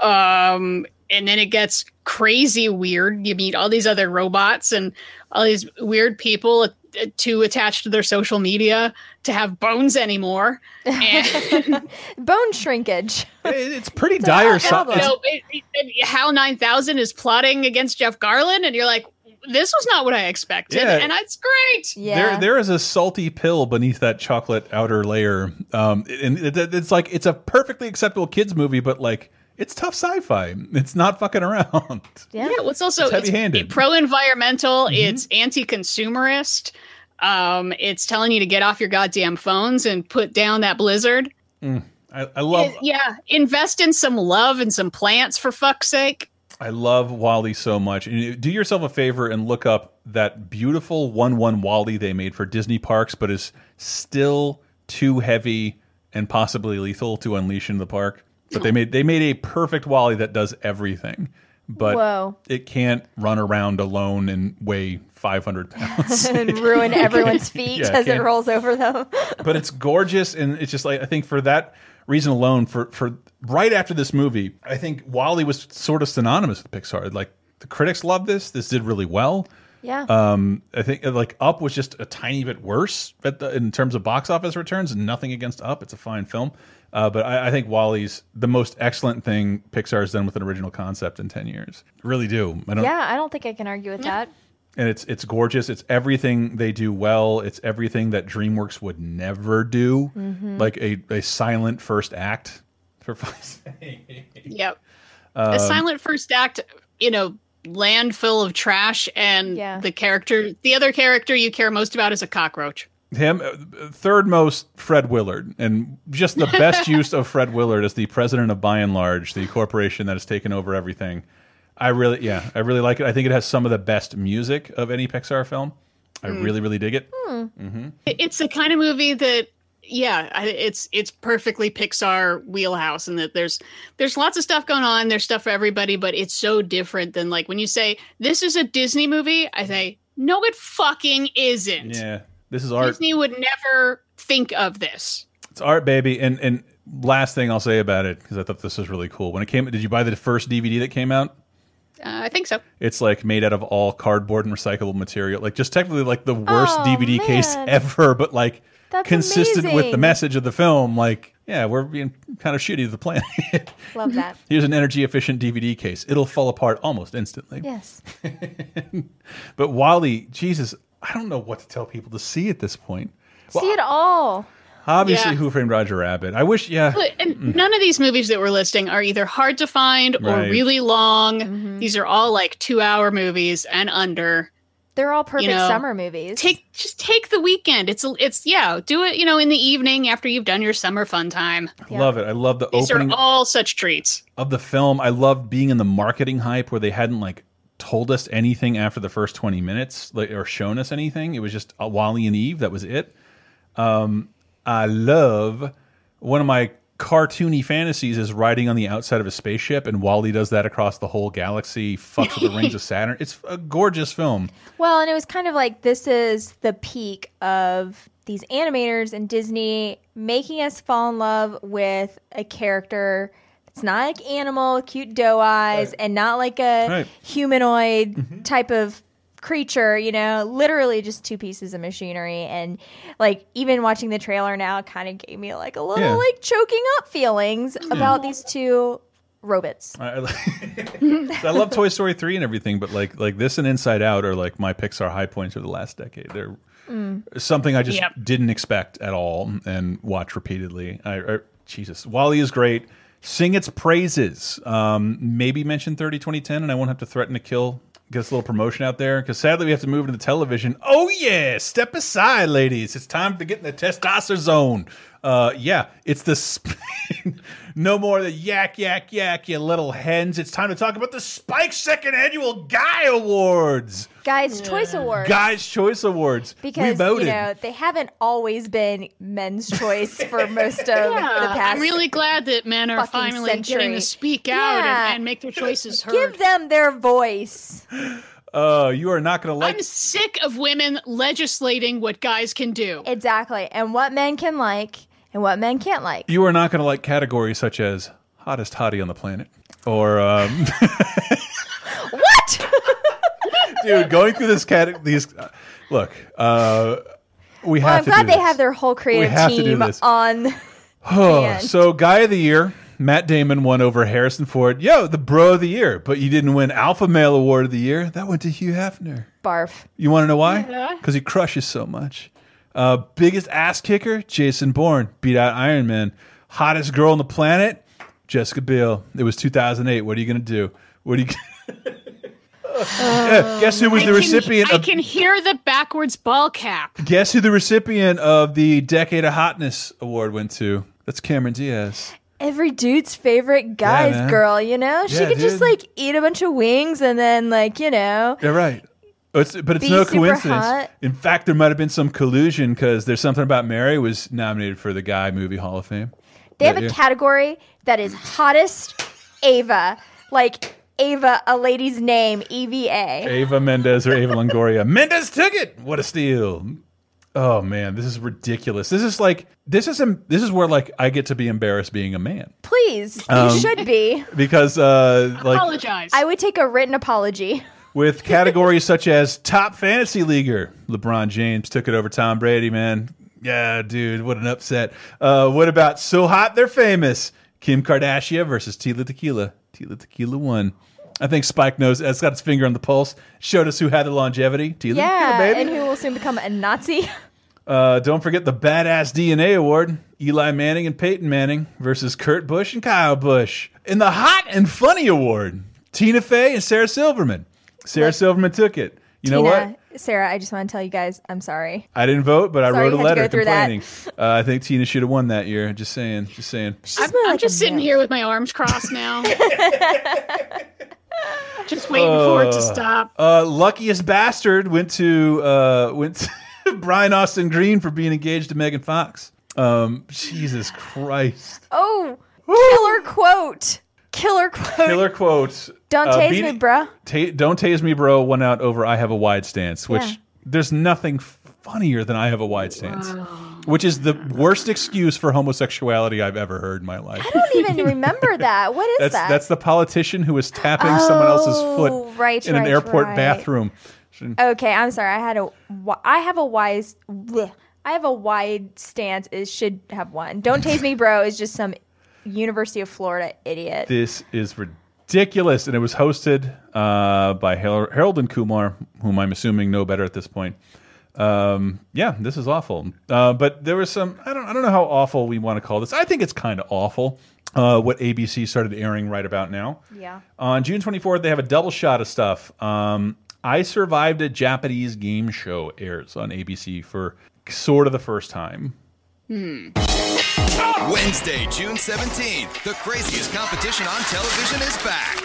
Um, and then it gets crazy weird. You meet all these other robots and all these weird people too attached to their social media to have bones anymore. And Bone shrinkage. it's pretty It's dire. hot So, problem. you know, it- it- Hal 9000 is plotting against Jeff Garlin, and you're like, this was not what I expected. Yeah. And it's great. Yeah. There, there is a salty pill beneath that chocolate outer layer, um, and it, it- it's like it's a perfectly acceptable kids movie, but like it's tough sci-fi. It's not fucking around. Yeah, well, it's also It's it's heavy-handed. pro-environmental. It's anti-consumerist. Um, it's telling you to get off your goddamn phones and put down that blizzard. Mm. I, I love yeah, invest in some love and some plants for fuck's sake. I love Wall-E so much. And do yourself a favor and look up that beautiful one one Wall-E they made for Disney parks, but is still too heavy and possibly lethal to unleash in the park. But they made they made a perfect Wall-E that does everything, but Whoa. it can't run around alone and weigh five hundred pounds. and ruin everyone's feet Yeah, as it can't- rolls over them. but it's gorgeous and it's just like I think for that reason alone for for right after this movie I think Wall-E was sort of synonymous with Pixar like the critics love this this did really well Yeah. um I think like Up was just a tiny bit worse at the, in terms of box office returns and nothing against Up it's a fine film uh, but I, I think Wall-E's the most excellent thing Pixar's done with an original concept in 10 years I really do I don't yeah, I don't think I can argue with that. and it's it's gorgeous. It's everything they do well. It's everything that DreamWorks would never do, Mhm. like a, a silent first act. For fuck's. Yep. Um, a silent first act, you know, landfill of trash, and the character, the other character you care most about is a cockroach. Him uh, third most Fred Willard, and just the best use of Fred Willard as the president of Buy n Large, the corporation that has taken over everything. I really, yeah, I really like it. I think it has some of the best music of any Pixar film. I Mm. really, really dig it. Hmm. hmm It's the kind of movie that, yeah, it's it's perfectly Pixar wheelhouse, and that there's there's lots of stuff going on. There's stuff for everybody, but it's so different than like when you say this is a Disney movie. I say no, it fucking isn't. Yeah, this is art. Disney would never think of this. It's art, baby. And and last thing I'll say about it because I thought this was really cool. When it came, did you buy the first DVD that came out? Uh, I think so. It's like made out of all cardboard and recyclable material. Like just technically like the worst Oh, DVD case ever, but like That's consistent with the message of the film. Like, yeah, we're being kind of shitty to the planet. Love that. Here's an energy efficient DVD case. It'll fall apart almost instantly. Yes. But Wall-E, Jesus, I don't know what to tell people to see at this point. See it all. Obviously, Yeah. Who Framed Roger Rabbit. I wish, yeah. And none of these movies that we're listing are either hard to find or Right. really long. Mm-hmm. These are all like two hour movies and under. They're all perfect know, summer movies. Take just take the weekend. It's it's yeah, do it, you know, in the evening after you've done your summer fun time. I Love it. I love the These opening are all such treats. of the film. I loved being in the marketing hype where they hadn't like told us anything after the first 20 minutes like, or shown us anything. It was just uh, Wall-E and Eve. That was it. Um, I love one of my cartoony fantasies is riding on the outside of a spaceship, and Wall-E does that across the whole galaxy, fucks with the rings of Saturn. It's a gorgeous film. Well, and it was kind of like this is the peak of these animators and Disney making us fall in love with a character that's not like animal, cute doe eyes, and not like a Right. humanoid type of creature, you know, literally just two pieces of machinery. And like even watching the trailer now kind of gave me like a little Yeah. like choking up feelings about these two robots. I, I- I love Toy Story three and everything, but like like this and Inside Out are like my Pixar high points of the last decade. They're Mm. something I just Yep. didn't expect at all and watch repeatedly. I, I Jesus, Wall-E is great. Sing its praises. Um, maybe mention 30 2010 and I won't have to threaten to kill. Get us a little promotion out there because sadly we have to move into television. Oh yeah, step aside, ladies. It's time to get in the testosterone zone. Uh, yeah, it's the no more the yak yak yak, you little hens. It's time to talk about the Spike Second Annual Guy Awards, Guys, Choice Awards. Guys Choice Awards. we because voted. you know they haven't always been men's choice for most of the past. I'm really glad that men are fucking finally getting to speak out Yeah. and, and make their choices heard. Give them their voice. Uh, you are not going to like. I'm sick of women legislating what guys can do. Exactly. And what men can like and what men can't like. You are not going to like categories such as hottest hottie on the planet or um, what? dude. Going through this cat, these uh, look. Uh, we Well, have I'm to glad they this. have their whole creative have to do team this. on Oh, so guy of the year, Matt Damon won over Harrison Ford. Yo, the bro of the year, but you didn't win Alpha Male Award of the year. That went to Hugh Hefner. barf. You want to know why? Yeah. Because he crushes so much. Uh, biggest ass kicker, Jason Bourne beat out Iron Man. Hottest girl on the planet, Jessica Biel. It was 2008. What are you gonna do? What are you? Yeah, guess who was I the can- recipient I can hear the backwards ball cap. Guess who the recipient of the Decade of Hotness award went to? That's Cameron Diaz. Every dude's favorite guy's man. girl, you know? She Yeah, could just like eat a bunch of wings and then like, you know, Yeah, right. It's, but it's Be no coincidence. hot. In fact, there might have been some collusion because there's something about Mary was nominated for the Guy Movie Hall of Fame. they have That a year. category that is hottest Ava. Like Ava, a lady's name, E EVA. Ava Mendez or Eva Longoria. Mendes took it. What a steal! Oh man, this is ridiculous. This is like this is this is where like I get to be embarrassed being a man Please, Um, you should be. because uh like Apologize. I would take a written apology. with categories such as top fantasy leaguer, LeBron James took it over Tom Brady. Man, yeah, dude, what an upset. Uh, what about so hot they're famous? Kim Kardashian versus Tila Tequila. Tila Tequila won. I think Spike knows. It's got its finger on the pulse. Showed us who had the longevity. Tila yeah, Tequila, baby. and who will soon become a Nazi. Uh, don't forget the Badass DNA Award. Eli Manning and Peyton Manning versus Kurt Busch and Kyle Busch. In the Hot and Funny Award, Tina Fey and Sarah Silverman. Sarah Silverman took it. You know Tina, what? Sarah, I just want to tell you guys, I'm sorry. I didn't vote, but I Sorry wrote a you had to letter go through that. complaining. Uh, I think Tina should have won that year. Just saying. Just saying. I'm, I'm just sitting here with my arms crossed now. just waiting for it to Uh, stop. Uh, luckiest bastard went to uh, went to Brian Austin Green for being engaged to Megan Fox. Um, Jesus Christ. Oh, killer quote. Killer quote. Killer quote. Don't Uh, tase beat- me, bro. Ta- don't tase me, bro. Won out over I have a wide stance, which Yeah. there's nothing funnier than I have a wide stance, which is the worst excuse for homosexuality I've ever heard in my life. I don't even remember that. What is That's that? that's the politician who was tapping someone else's Oh, foot right, in an right, airport right. bathroom. Okay, I'm sorry. I had a. wi- I have a wise. bleh. I have a wide stance. Is should have one. Don't tase me, bro. Is just some University of Florida idiot. This is ridiculous, and it was hosted uh, by Har- Harold and Kumar, whom I'm assuming know better at this point. Um, yeah, this is awful. Uh, but there was some. I don't. I don't know how awful we want to call this. I think it's kind of awful. Uh, what ABC started airing right about now. Yeah. On June 24th, they have a double shot of stuff. Um, I Survived a Japanese Game Show airs on ABC for sort of the first time. Wednesday, June 17th, the craziest competition on television is back.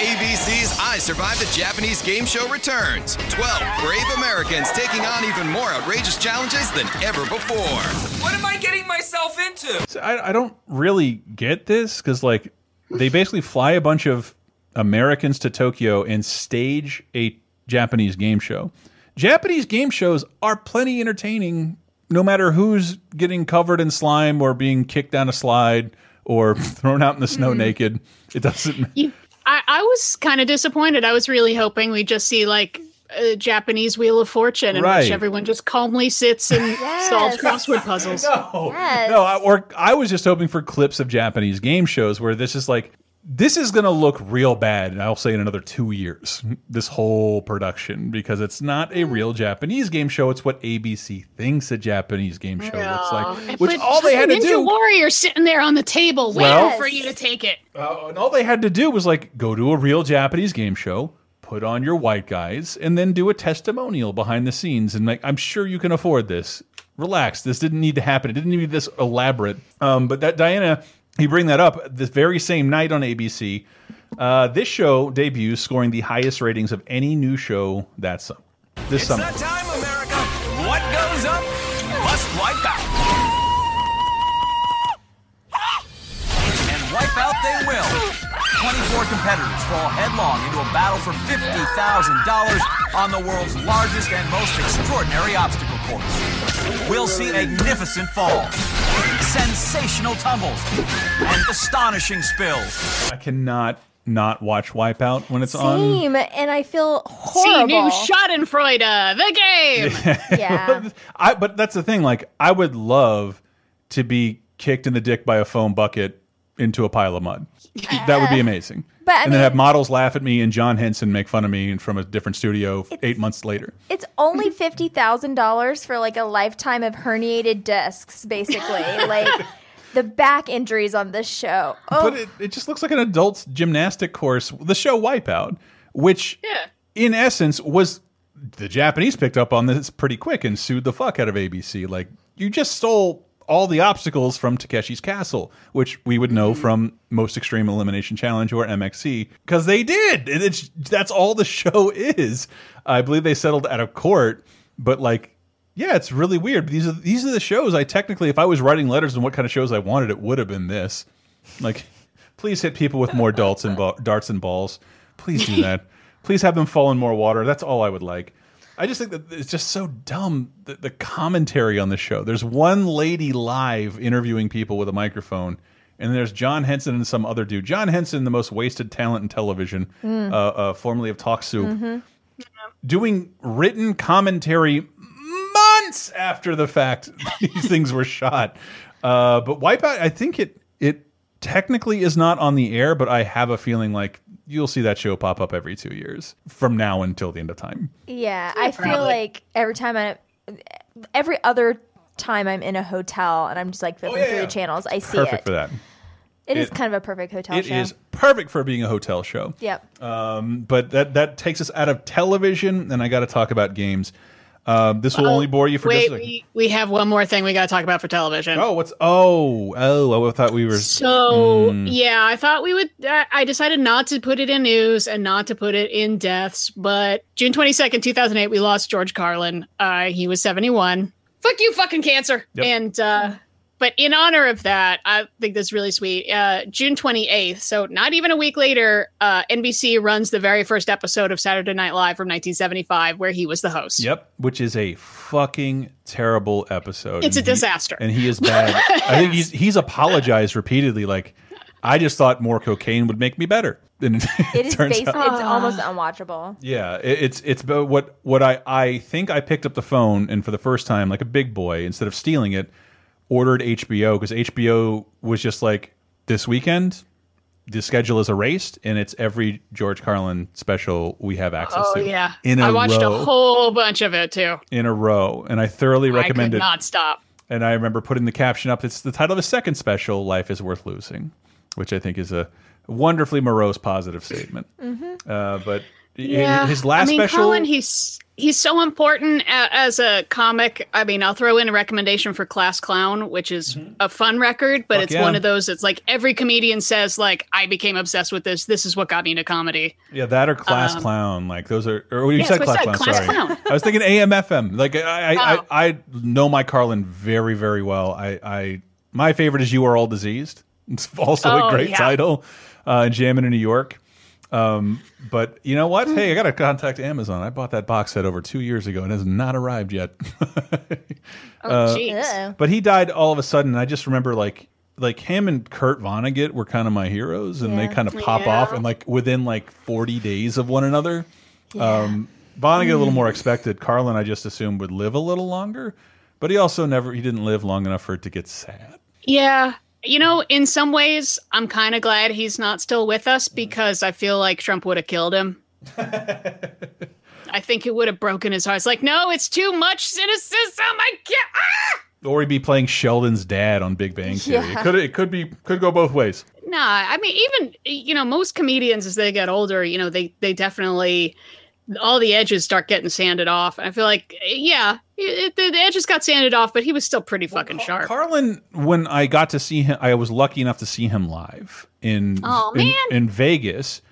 ABC's I Survived the Japanese Game Show returns. 12 brave Americans taking on even more outrageous challenges than ever before. What am I getting myself into? So I, I don't really get this because like they basically fly a bunch of Americans to Tokyo and stage a Japanese game show. Japanese game shows are plenty entertaining, no matter who's getting covered in slime or being kicked down a slide or thrown out in the snow mm-hmm. naked. It doesn't. You, I, I I was kind of disappointed. I was really hoping we'd just see like a Japanese Wheel of Fortune in Right. which everyone just calmly sits and solves crossword puzzles. No, no, I, or I was just hoping for clips of Japanese game shows where this is like, this is going to look real bad, and I'll say in another two years, this whole production, because it's not a real Japanese game show. It's what ABC thinks a Japanese game show looks like. Which But all they had to Ninja do, Warrior sitting there on the table Well- waiting for you to take it. uh, and all they had to do was like go to a real Japanese game show, put on your white guys, and then do a testimonial behind the scenes. And like, I'm sure you can afford this. Relax. This didn't need to happen. It didn't need to be this elaborate. Um, but that Diana, you bring that up this very same night on ABC. Uh, this show debuts, scoring the highest ratings of any new show that summer. This It's summer. that time, America. What goes up must wipe out. And wipe out they will. 24 competitors fall headlong into a battle for $50,000 on the world's largest and most extraordinary obstacle course. We'll see magnificent falls, sensational tumbles, and astonishing spills. I cannot not watch Wipeout when it's on. Same, and I feel horrible. See horrible. new Schadenfreude, the game. yeah. I, but that's the thing. Like, I would love to be kicked in the dick by a foam bucket into a pile of mud. that would be amazing. But, I and then have models laugh at me and John Henson make fun of me from a different studio eight months later. It's only fifty thousand dollars for like a lifetime of herniated discs, basically. like the back injuries on this show. Oh, But it, it just looks like an adult gymnastic course. The show Wipeout, which yeah. in essence was the Japanese picked up on this pretty quick and sued the fuck out of ABC. Like you just stole all the obstacles from Takeshi's Castle, which we would know hmm. from Most Extreme Elimination Challenge or MXC, because they did. It's that's all the show is. I believe they settled out of court, but like. Yeah, it's really weird. These are these are the shows I technically, if I was writing letters and what kind of shows I wanted, it would have been this. Like, please hit people with more darts and darts and balls. Please do that. please have them fall in more water. That's all I would like. I just think that it's just so dumb. The, the commentary on the show. There's one lady live interviewing people with a microphone, and there's John Henson and some other dude. John Henson, the most wasted talent in television, Mm. uh, uh, formerly of Talk Soup, Mhm. doing written commentary months after the fact these things were shot. Uh, but Wipeout, I think it it technically is not on the air, but I have a feeling like you'll see that show pop up every two years from now until the end of time. yeah. I feel like every time I, every other time I'm in a hotel and I'm just like flipping through the channels, I see Perfect it. for that. It is It- kind of a perfect hotel It show. is perfect for being a hotel show. Yep. Um, but that that takes us out of television, and I got to talk about games. Um, this will Oh, only bore you for Wait, just a second. we, we have one more thing we got to talk about for television. Oh, what's oh oh? I thought we were So Mm. yeah, I thought we would. Uh, I decided not to put it in news and not to put it in deaths. But June twenty second, two thousand eight, we lost George Carlin. Uh, he was seventy one. Fuck you, fucking cancer. Yep. And uh, but in honor of that, I think that's really sweet. Uh, June twenty eighth, so not even a week later, uh, NBC runs the very first episode of Saturday Night Live from nineteen seventy five, where he was the host. Yep, which is a fucking terrible episode. It's a And he- disaster. and he is bad. I think he's he's apologized repeatedly. Like, I just thought more cocaine would make me better. And it, It is turns out- it's almost unwatchable. Yeah, it, it's it's about what what I I think I picked up the phone and for the first time like a big boy instead of stealing it, ordered HBO because HBO was just like this weekend. The schedule is erased, and it's every George Carlin special we have access Oh to. yeah, in a I watched row, a whole bunch of it too. in a row, and I thoroughly recommend I could it. not stop. And I remember putting the caption up. It's the title of his second special, "Life Is Worth Losing," which I think is a wonderfully morose, positive statement. Mhm. Uh, but Yeah, his last I mean, special, Colin, he's he's so important a, as a comic. I mean, I'll throw in a recommendation for Class Clown, which is a fun record, but Mm-hmm. Fuck it's yeah. one of those. It's like every comedian says, like, I became obsessed with this. This is what got me into comedy. yeah, that or class Um, clown, like those are. Or you Yeah, said class clown. Class sorry, Clown. I was thinking AM/FM. Like I, I, Oh. I, I know my Carlin very, very well. I, I, my favorite is "You Are All Diseased." It's also Oh, a great yeah. title. Uh, Jammin' in New York. Um, but you know what? Hey, I got to contact Amazon. I bought that box set over two years ago and it has not arrived yet. Oh, Uh, jeez. but he died all of a sudden. And I just remember like like him and Kurt Vonnegut were kind of my heroes, and they kind of pop Yeah. off and like within like forty days of one another. Um, Vonnegut a little more expected. Carlin, I just assumed would live a little longer, but he also never he didn't live long enough for it to get sad. Yeah. You know, in some ways, I'm kind of glad he's not still with us Mm-hmm. because I feel like Trump would have killed him. I think it would have broken his heart. It's like, no, it's too much cynicism. I can't. Ah! Or he'd be playing Sheldon's dad on Big Bang Theory. It could it could be could go both ways. Nah, I mean, even you know, most comedians as they get older, you know, they they definitely all the edges start getting sanded off. I feel like, yeah, it, the, the edges got sanded off, but he was still pretty fucking sharp. Carlin, when I got to see him, I was lucky enough to see him live in Aw, in, in Vegas,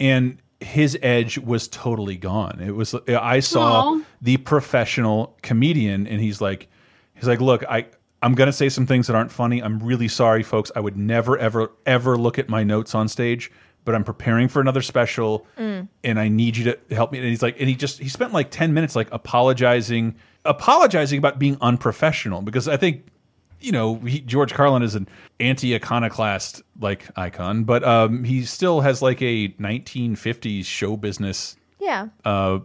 and his edge was totally gone. It was I saw Aw. the professional comedian, and he's like, he's like, look, I. I'm gonna say some things that aren't funny. I'm really sorry, folks. I would never, ever, ever look at my notes on stage, but I'm preparing for another special, Mm. and I need you to help me. And he's like, and he just he spent like ten minutes like apologizing, apologizing about being unprofessional because I think you know he, George Carlin is an anti-iconoclast like icon, but um, he still has like a 1950s show business Yeah. uh,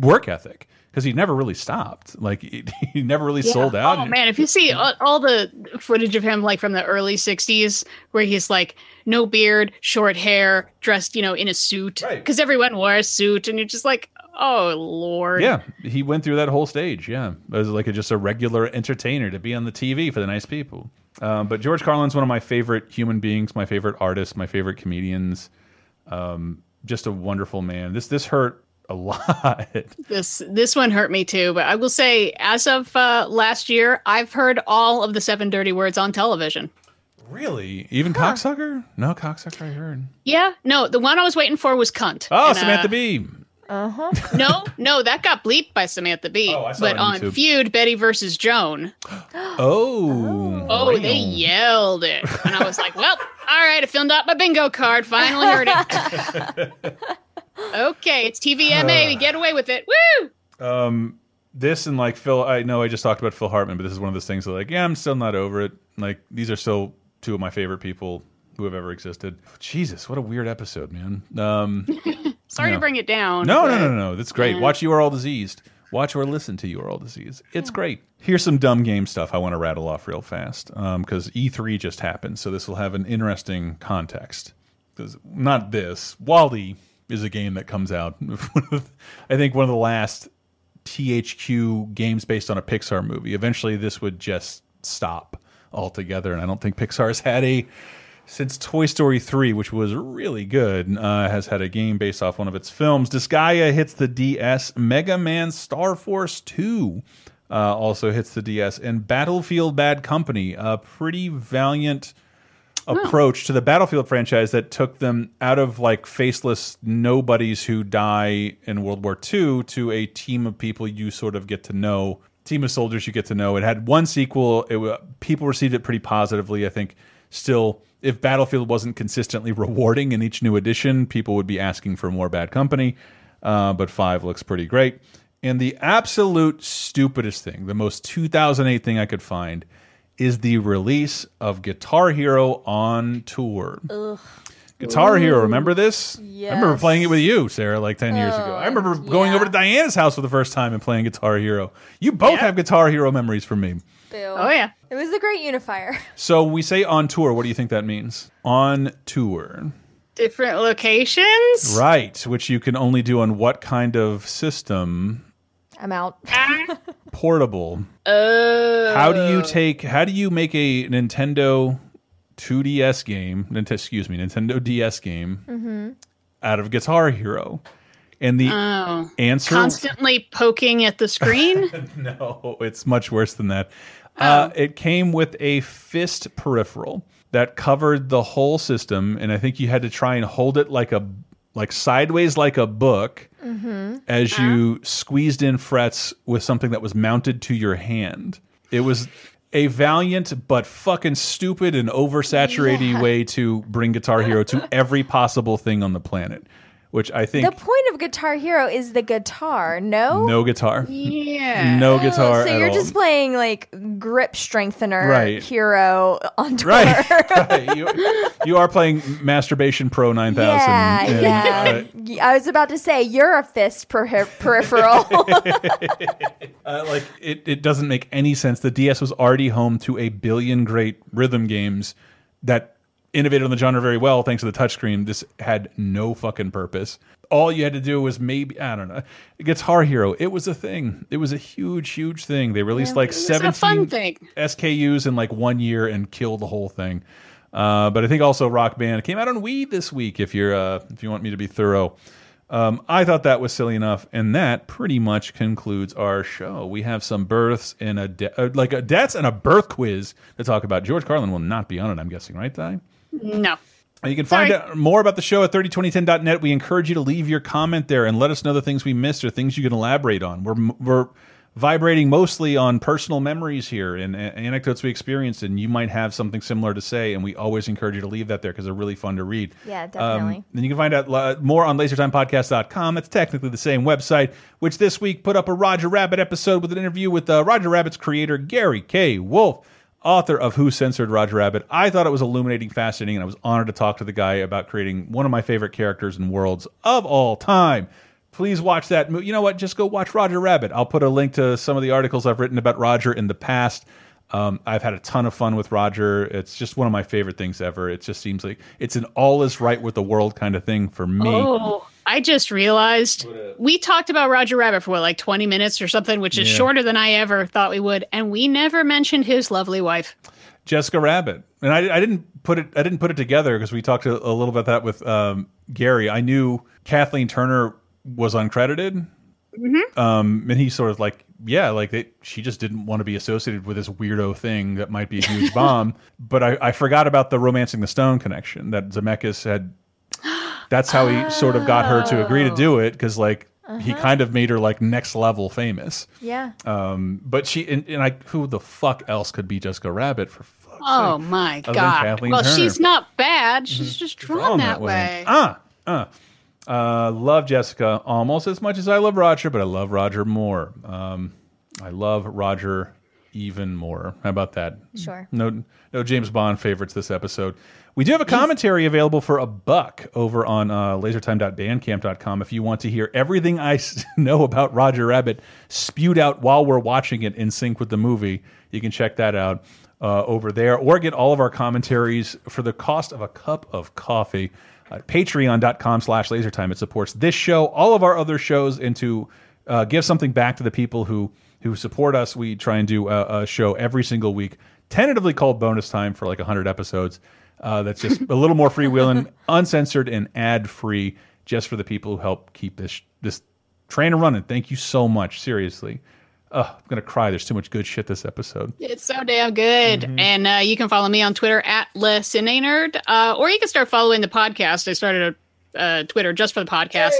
work ethic because he never really stopped. Like he, he never really sold out. Oh man, if you see all, all the footage of him like from the early '60s, where he's like no beard, short hair, dressed you know in a suit, because everyone wore a suit, and you're just like, oh lord. Yeah, he went through that whole stage. Yeah, as like a, just a regular entertainer to be on the TV for the nice people. Um, but George Carlin's one of my favorite human beings, my favorite artists, my favorite comedians. Um, just a wonderful man. This this hurt a lot. This this one hurt me too, but I will say, as of uh, last year, I've heard all of the seven dirty words on television. really, even cocksucker? No cocksucker. I heard. Yeah, no, the one I was waiting for was cunt. Oh, And, Samantha uh, Bee. Uh huh. No, no, that got bleeped by Samantha Bee. Oh, I saw but on on YouTube. Feud, Betty versus Joan. Oh. Oh, they yelled it. And I was like, well, all right, I filled out my bingo card. Finally heard it. okay, it's TVMA. We get away with it. Woo! Um, this and like Phil, I know I just talked about Phil Hartman, but this is one of those things that like, yeah, I'm still not over it. Like these are still two of my favorite people who have ever existed. Jesus, what a weird episode, man. Um, Sorry no. to bring it down. No, no, no, no, no. That's great. Yeah. Watch You Are All Diseased. Watch or listen to You Are All Diseased. It's great. Here's some dumb game stuff I want to rattle off real fast because E3 just happened, so this will have an interesting context. Because not this. Wall-E is a game that comes out. I think one of the last THQ games based on a Pixar movie. Eventually, this would just stop altogether, and I don't think Pixar's had a since Toy Story 3, which was really good, uh, has had a game based off one of its films. Disgaea hits the DS. Mega Man Star Force 2 uh, also hits the DS. And Battlefield Bad Company, a pretty valiant approach to the Battlefield franchise that took them out of like faceless nobodies who die in World War II to a team of people you sort of get to know, team of soldiers you get to know. It had one sequel. It people received it pretty positively. I think still, if Battlefield wasn't consistently rewarding in each new edition, people would be asking for more Bad Company. Uh, but five looks pretty great. And the absolute stupidest thing, the most 2008 thing I could find, is the release of Guitar Hero on tour. Ugh. Guitar Hero, remember this? I remember playing it with you, Sarah, like 10 years ago. I remember oh, going over to Diana's house for the first time and playing Guitar Hero. You both have Guitar Hero memories from me. Oh, yeah. It was the great unifier. So we say on tour. What do you think that means? On tour. Different locations? Right, which you can only do on what kind of system? I'm out. Portable. Uh, How do you take? How do you make a Nintendo 2DS game? Nint- Excuse me, Nintendo DS game Mm-hmm. out of Guitar Hero? And the Oh. answer Constantly poking at the screen? no, it's much worse than that. Uh, it came with a fist peripheral that covered the whole system, and I think you had to try and hold it like a like sideways like a book Mm-hmm. as you squeezed in frets with something that was mounted to your hand. It was a valiant but fucking stupid and oversaturated Yeah. way to bring Guitar Hero to every possible thing on the planet. Which I think The point of Guitar Hero is the guitar, no? no guitar, Yeah. no guitar. Oh, So at you're all. just playing like grip strengthener Right. hero on tour. right. right. You, you are playing Masturbation Pro 9000. Yeah, and, yeah. Y- I was about to say you're a fist per- peripheral. Uh, like it, it doesn't make any sense. The DS was already home to a billion great rhythm games that innovated on the genre very well thanks to the touchscreen. This had no fucking purpose. All you had to do was maybe I don't know. Guitar Hero. It was a thing. It was a huge, huge thing. They released like a fun seventeen. SKUs in like one year and killed the whole thing. Uh, but I think also Rock Band came out on Wii this week. If you're uh, if you want me to be thorough, um, I thought that was silly enough, and that pretty much concludes our show. We have some births and a uh, like a deaths and a birth quiz to talk about. George Carlin will not be on it, I'm guessing, right, Di? No. You can find out more about the show at 302010.net. We encourage you to leave your comment there and let us know the things we missed or things you can elaborate on. We're we're vibrating mostly on personal memories here and, and anecdotes we experienced, and you might have something similar to say. And we always encourage you to leave that there because they're really fun to read. Yeah, definitely. Um, then you can find out more on lasertimepodcast.com. It's technically the same website, which this week put up a Roger Rabbit episode with an interview with uh, Roger Rabbit's creator, Gary K. Wolf author of Who Censored Roger Rabbit. I thought it was illuminating, fascinating, and I was honored to talk to the guy about creating one of my favorite characters and worlds of all time. Please watch that. mo- You know what? Just go watch Roger Rabbit. I'll put a link to some of the articles I've written about Roger in the past. Um, I've had a ton of fun with Roger. It's just one of my favorite things ever. It just seems like it's an all is right with the world kind of thing for me. Oh, I just realized we talked about Roger Rabbit for what, like 20 minutes or something, which is Yeah. shorter than I ever thought we would. And we never mentioned his lovely wife. Jessica Rabbit, and I, I didn't put it. I didn't put it together because we talked a, a little about that with um, Gary. I knew Kathleen Turner was uncredited, Mm-hmm. um, and he sort of like, yeah, like they, she just didn't want to be associated with this weirdo thing that might be a huge bomb. But I, I forgot about the romancing the stone connection that Zemeckis had. That's how he sort of got her to agree to do it because like he Uh-huh. kind of made her like next level famous. yeah. Um, but she and, and I who the fuck else could be Jessica Rabbit for Oh my Other God. Well, Turner. she's not bad. She's just drawn, drawn that, way. Ah, uh, uh, love Jessica almost as much as I love Roger, but I love Roger more. Um, I love Roger even more. How about that? Sure. No, no James Bond favorites this episode. We do have a commentary available for a buck over on uh, lasertime.bandcamp.com if you want to hear everything I know about Roger Rabbit spewed out while we're watching it in sync with the movie. You can check that out uh, over there or get all of our commentaries for the cost of a cup of coffee at patreon.com slash lasertime. It supports this show, all of our other shows, and to uh, give something back to the people who who support us. We try and do a, a show every single week, tentatively called Bonus Time for like 100 episodes. Uh, that's just a little more freewheeling, uncensored, and ad free, just for the people who help keep this this train running. Thank you so much. Seriously. Ugh, I'm going to cry. There's too much good shit this episode. It's so damn good. Mm-hmm. And uh, you can follow me on Twitter at LesCineNerd, uh, or you can start following the podcast. I started a uh, Twitter just for the podcast,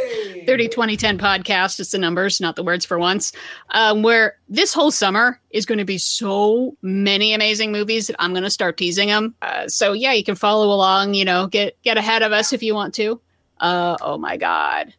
30 2010 podcast. It's the numbers, not the words for once. Um, where this whole summer is going to be so many amazing movies that I'm going to start teasing them. Uh, so yeah, you can follow along. You know, get get ahead of us if you want to. Uh, oh my God,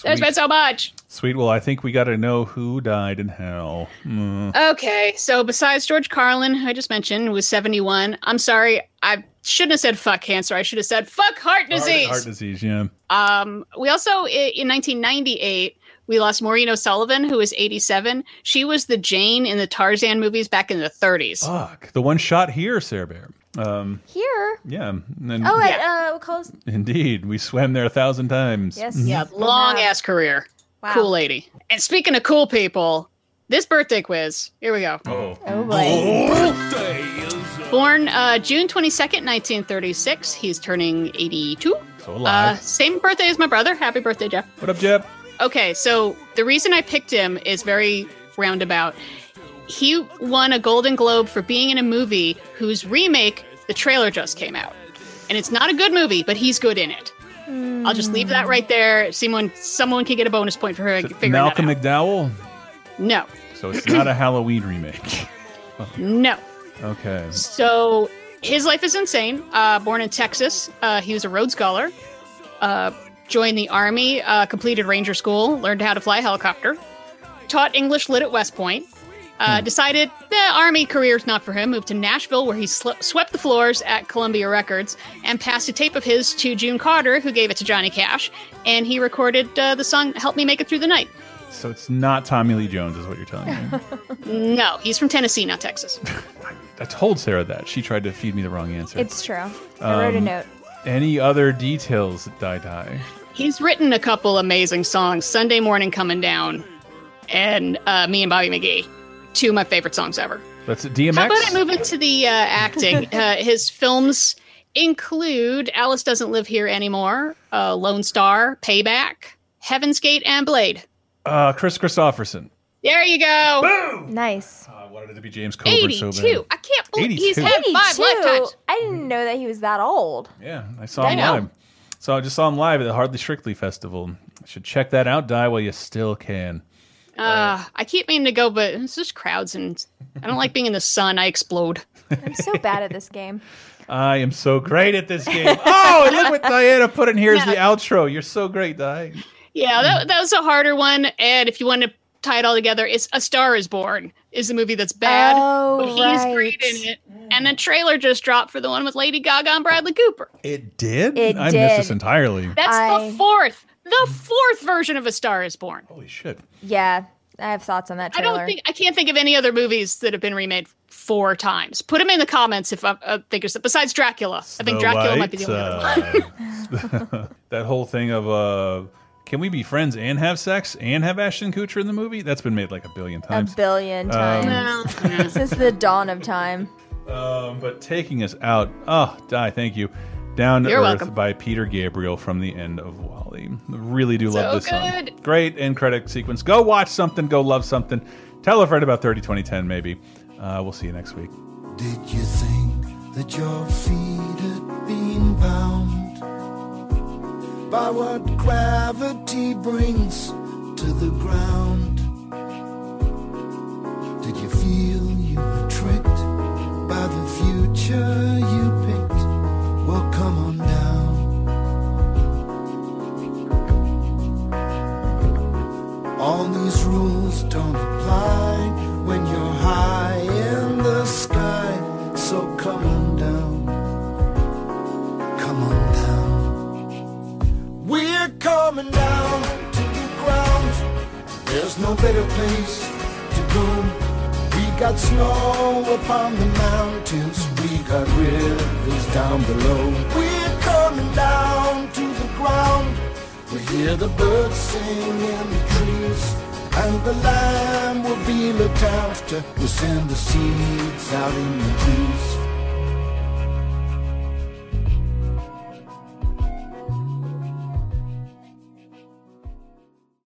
there's Sweet. been so much. Sweet. Well, I think we got to know who died and how. Mm. Okay, so besides George Carlin, who I just mentioned, who was 71. I'm sorry, I shouldn't have said fuck cancer. I should have said fuck heart disease. Heart disease, yeah. Um, we also in 1998 we lost Maureen O'Sullivan, who was 87. She was the Jane in the Tarzan movies back in the 30s. Fuck. The one shot here, Sarah Bear. Um, Here. yeah. and then- Oh, at uh, what calls? Indeed. We swam there a thousand times. Yes. Yeah, long ass career. Wow. Cool lady. And speaking of cool people, this birthday quiz. Here we go. Oh. Oh boy. Born uh, June 22nd, 1936. He's turning 82. So Uh, alive. same birthday as my brother. Happy birthday, Jeff. what up, Jeff? Okay, so the reason I picked him is very roundabout. He won a Golden Globe for being in a movie whose remake, the trailer just came out. And it's not a good movie, but he's good in it. I'll just leave that right there. Someone someone can get a bonus point for her figuring Malcolm McDowell? No. So it's not a Halloween remake. No. Okay. So his life is insane. Uh, born in Texas, uh, he was a Rhodes Scholar. Uh, joined the Army, uh, completed Ranger School, learned how to fly a helicopter, taught English lit at West Point, uh, decided the Army career's not for him, moved to Nashville where he sl- swept the floors at Columbia Records and passed a tape of his to June Carter, who gave it to Johnny Cash, and he recorded uh, the song Help Me Make It Through the Night. So it's not Tommy Lee Jones, is what you're telling me. No, he's from Tennessee, not Texas. I told Sarah that. She tried to feed me the wrong answer. It's true. I wrote a Um, note. Any other details, Die Die? He's written a couple amazing songs Sunday Morning Coming Down and uh, Me and Bobby McGee. Two of my favorite songs ever. That's DMX. How about I move into the uh, acting? uh, his films include Alice Doesn't Live Here Anymore, uh, Lone Star, Payback, Heaven's Gate, and Blade. Uh, Kris Kristofferson. There you go. Nice. I wanted it to be James Coburn so 82. bad. I can't believe he's 82. had five 82? lifetimes. I didn't know that he was that old. Yeah, I saw him know. live. So I just saw him live at the Hardly Strictly Festival. should check that out, Die, while you still can. Uh, I keep meaning to go, but it's just crowds, and I don't like being in the sun. I explode. I'm so bad at this game. I am so great at this game. oh, look what Diana put in here as the outro. You're so great, Di. Yeah, that, that was a harder one. And if you want to tie it all together, it's A Star is Born is the movie that's bad, Oh, but he's right. great in it. And the trailer just dropped for the one with Lady Gaga and Bradley Cooper. It did? It I missed this entirely. That's I- the fourth, the fourth version of A Star is Born. Holy shit. Yeah, I have thoughts on that I trailer. don't think I can't think of any other movies that have been remade four times. Put them in the comments if I uh, think it's besides Dracula. I think The Dracula might be the only White, other one. uh, that whole thing of uh, can we be friends and have sex and have Ashton Kutcher in the movie? That's been made like a billion times. a times. billion Um, times since the dawn of time. Um, but taking us out, oh, die, thank you. Down to You're Earth welcome. by Peter Gabriel from the end of Wall-E. Really do love So this song. Great end credit sequence. Go watch something. Go love something. Tell a friend about 30 2010 maybe. Uh, we'll see you next week. Did you think that your feet had been bound by what gravity brings to the ground? Did you feel you were tricked by the future you picked? Come on down. All these rules don't apply when you're high in the sky. So come on down. Come on down. We're coming down to the ground. There's no better place to go. We got snow upon the mountains. We got rivers down below. We're coming down to the ground. We hear the birds sing in the trees. And the land will be looked after. We'll send the seeds out in the breeze.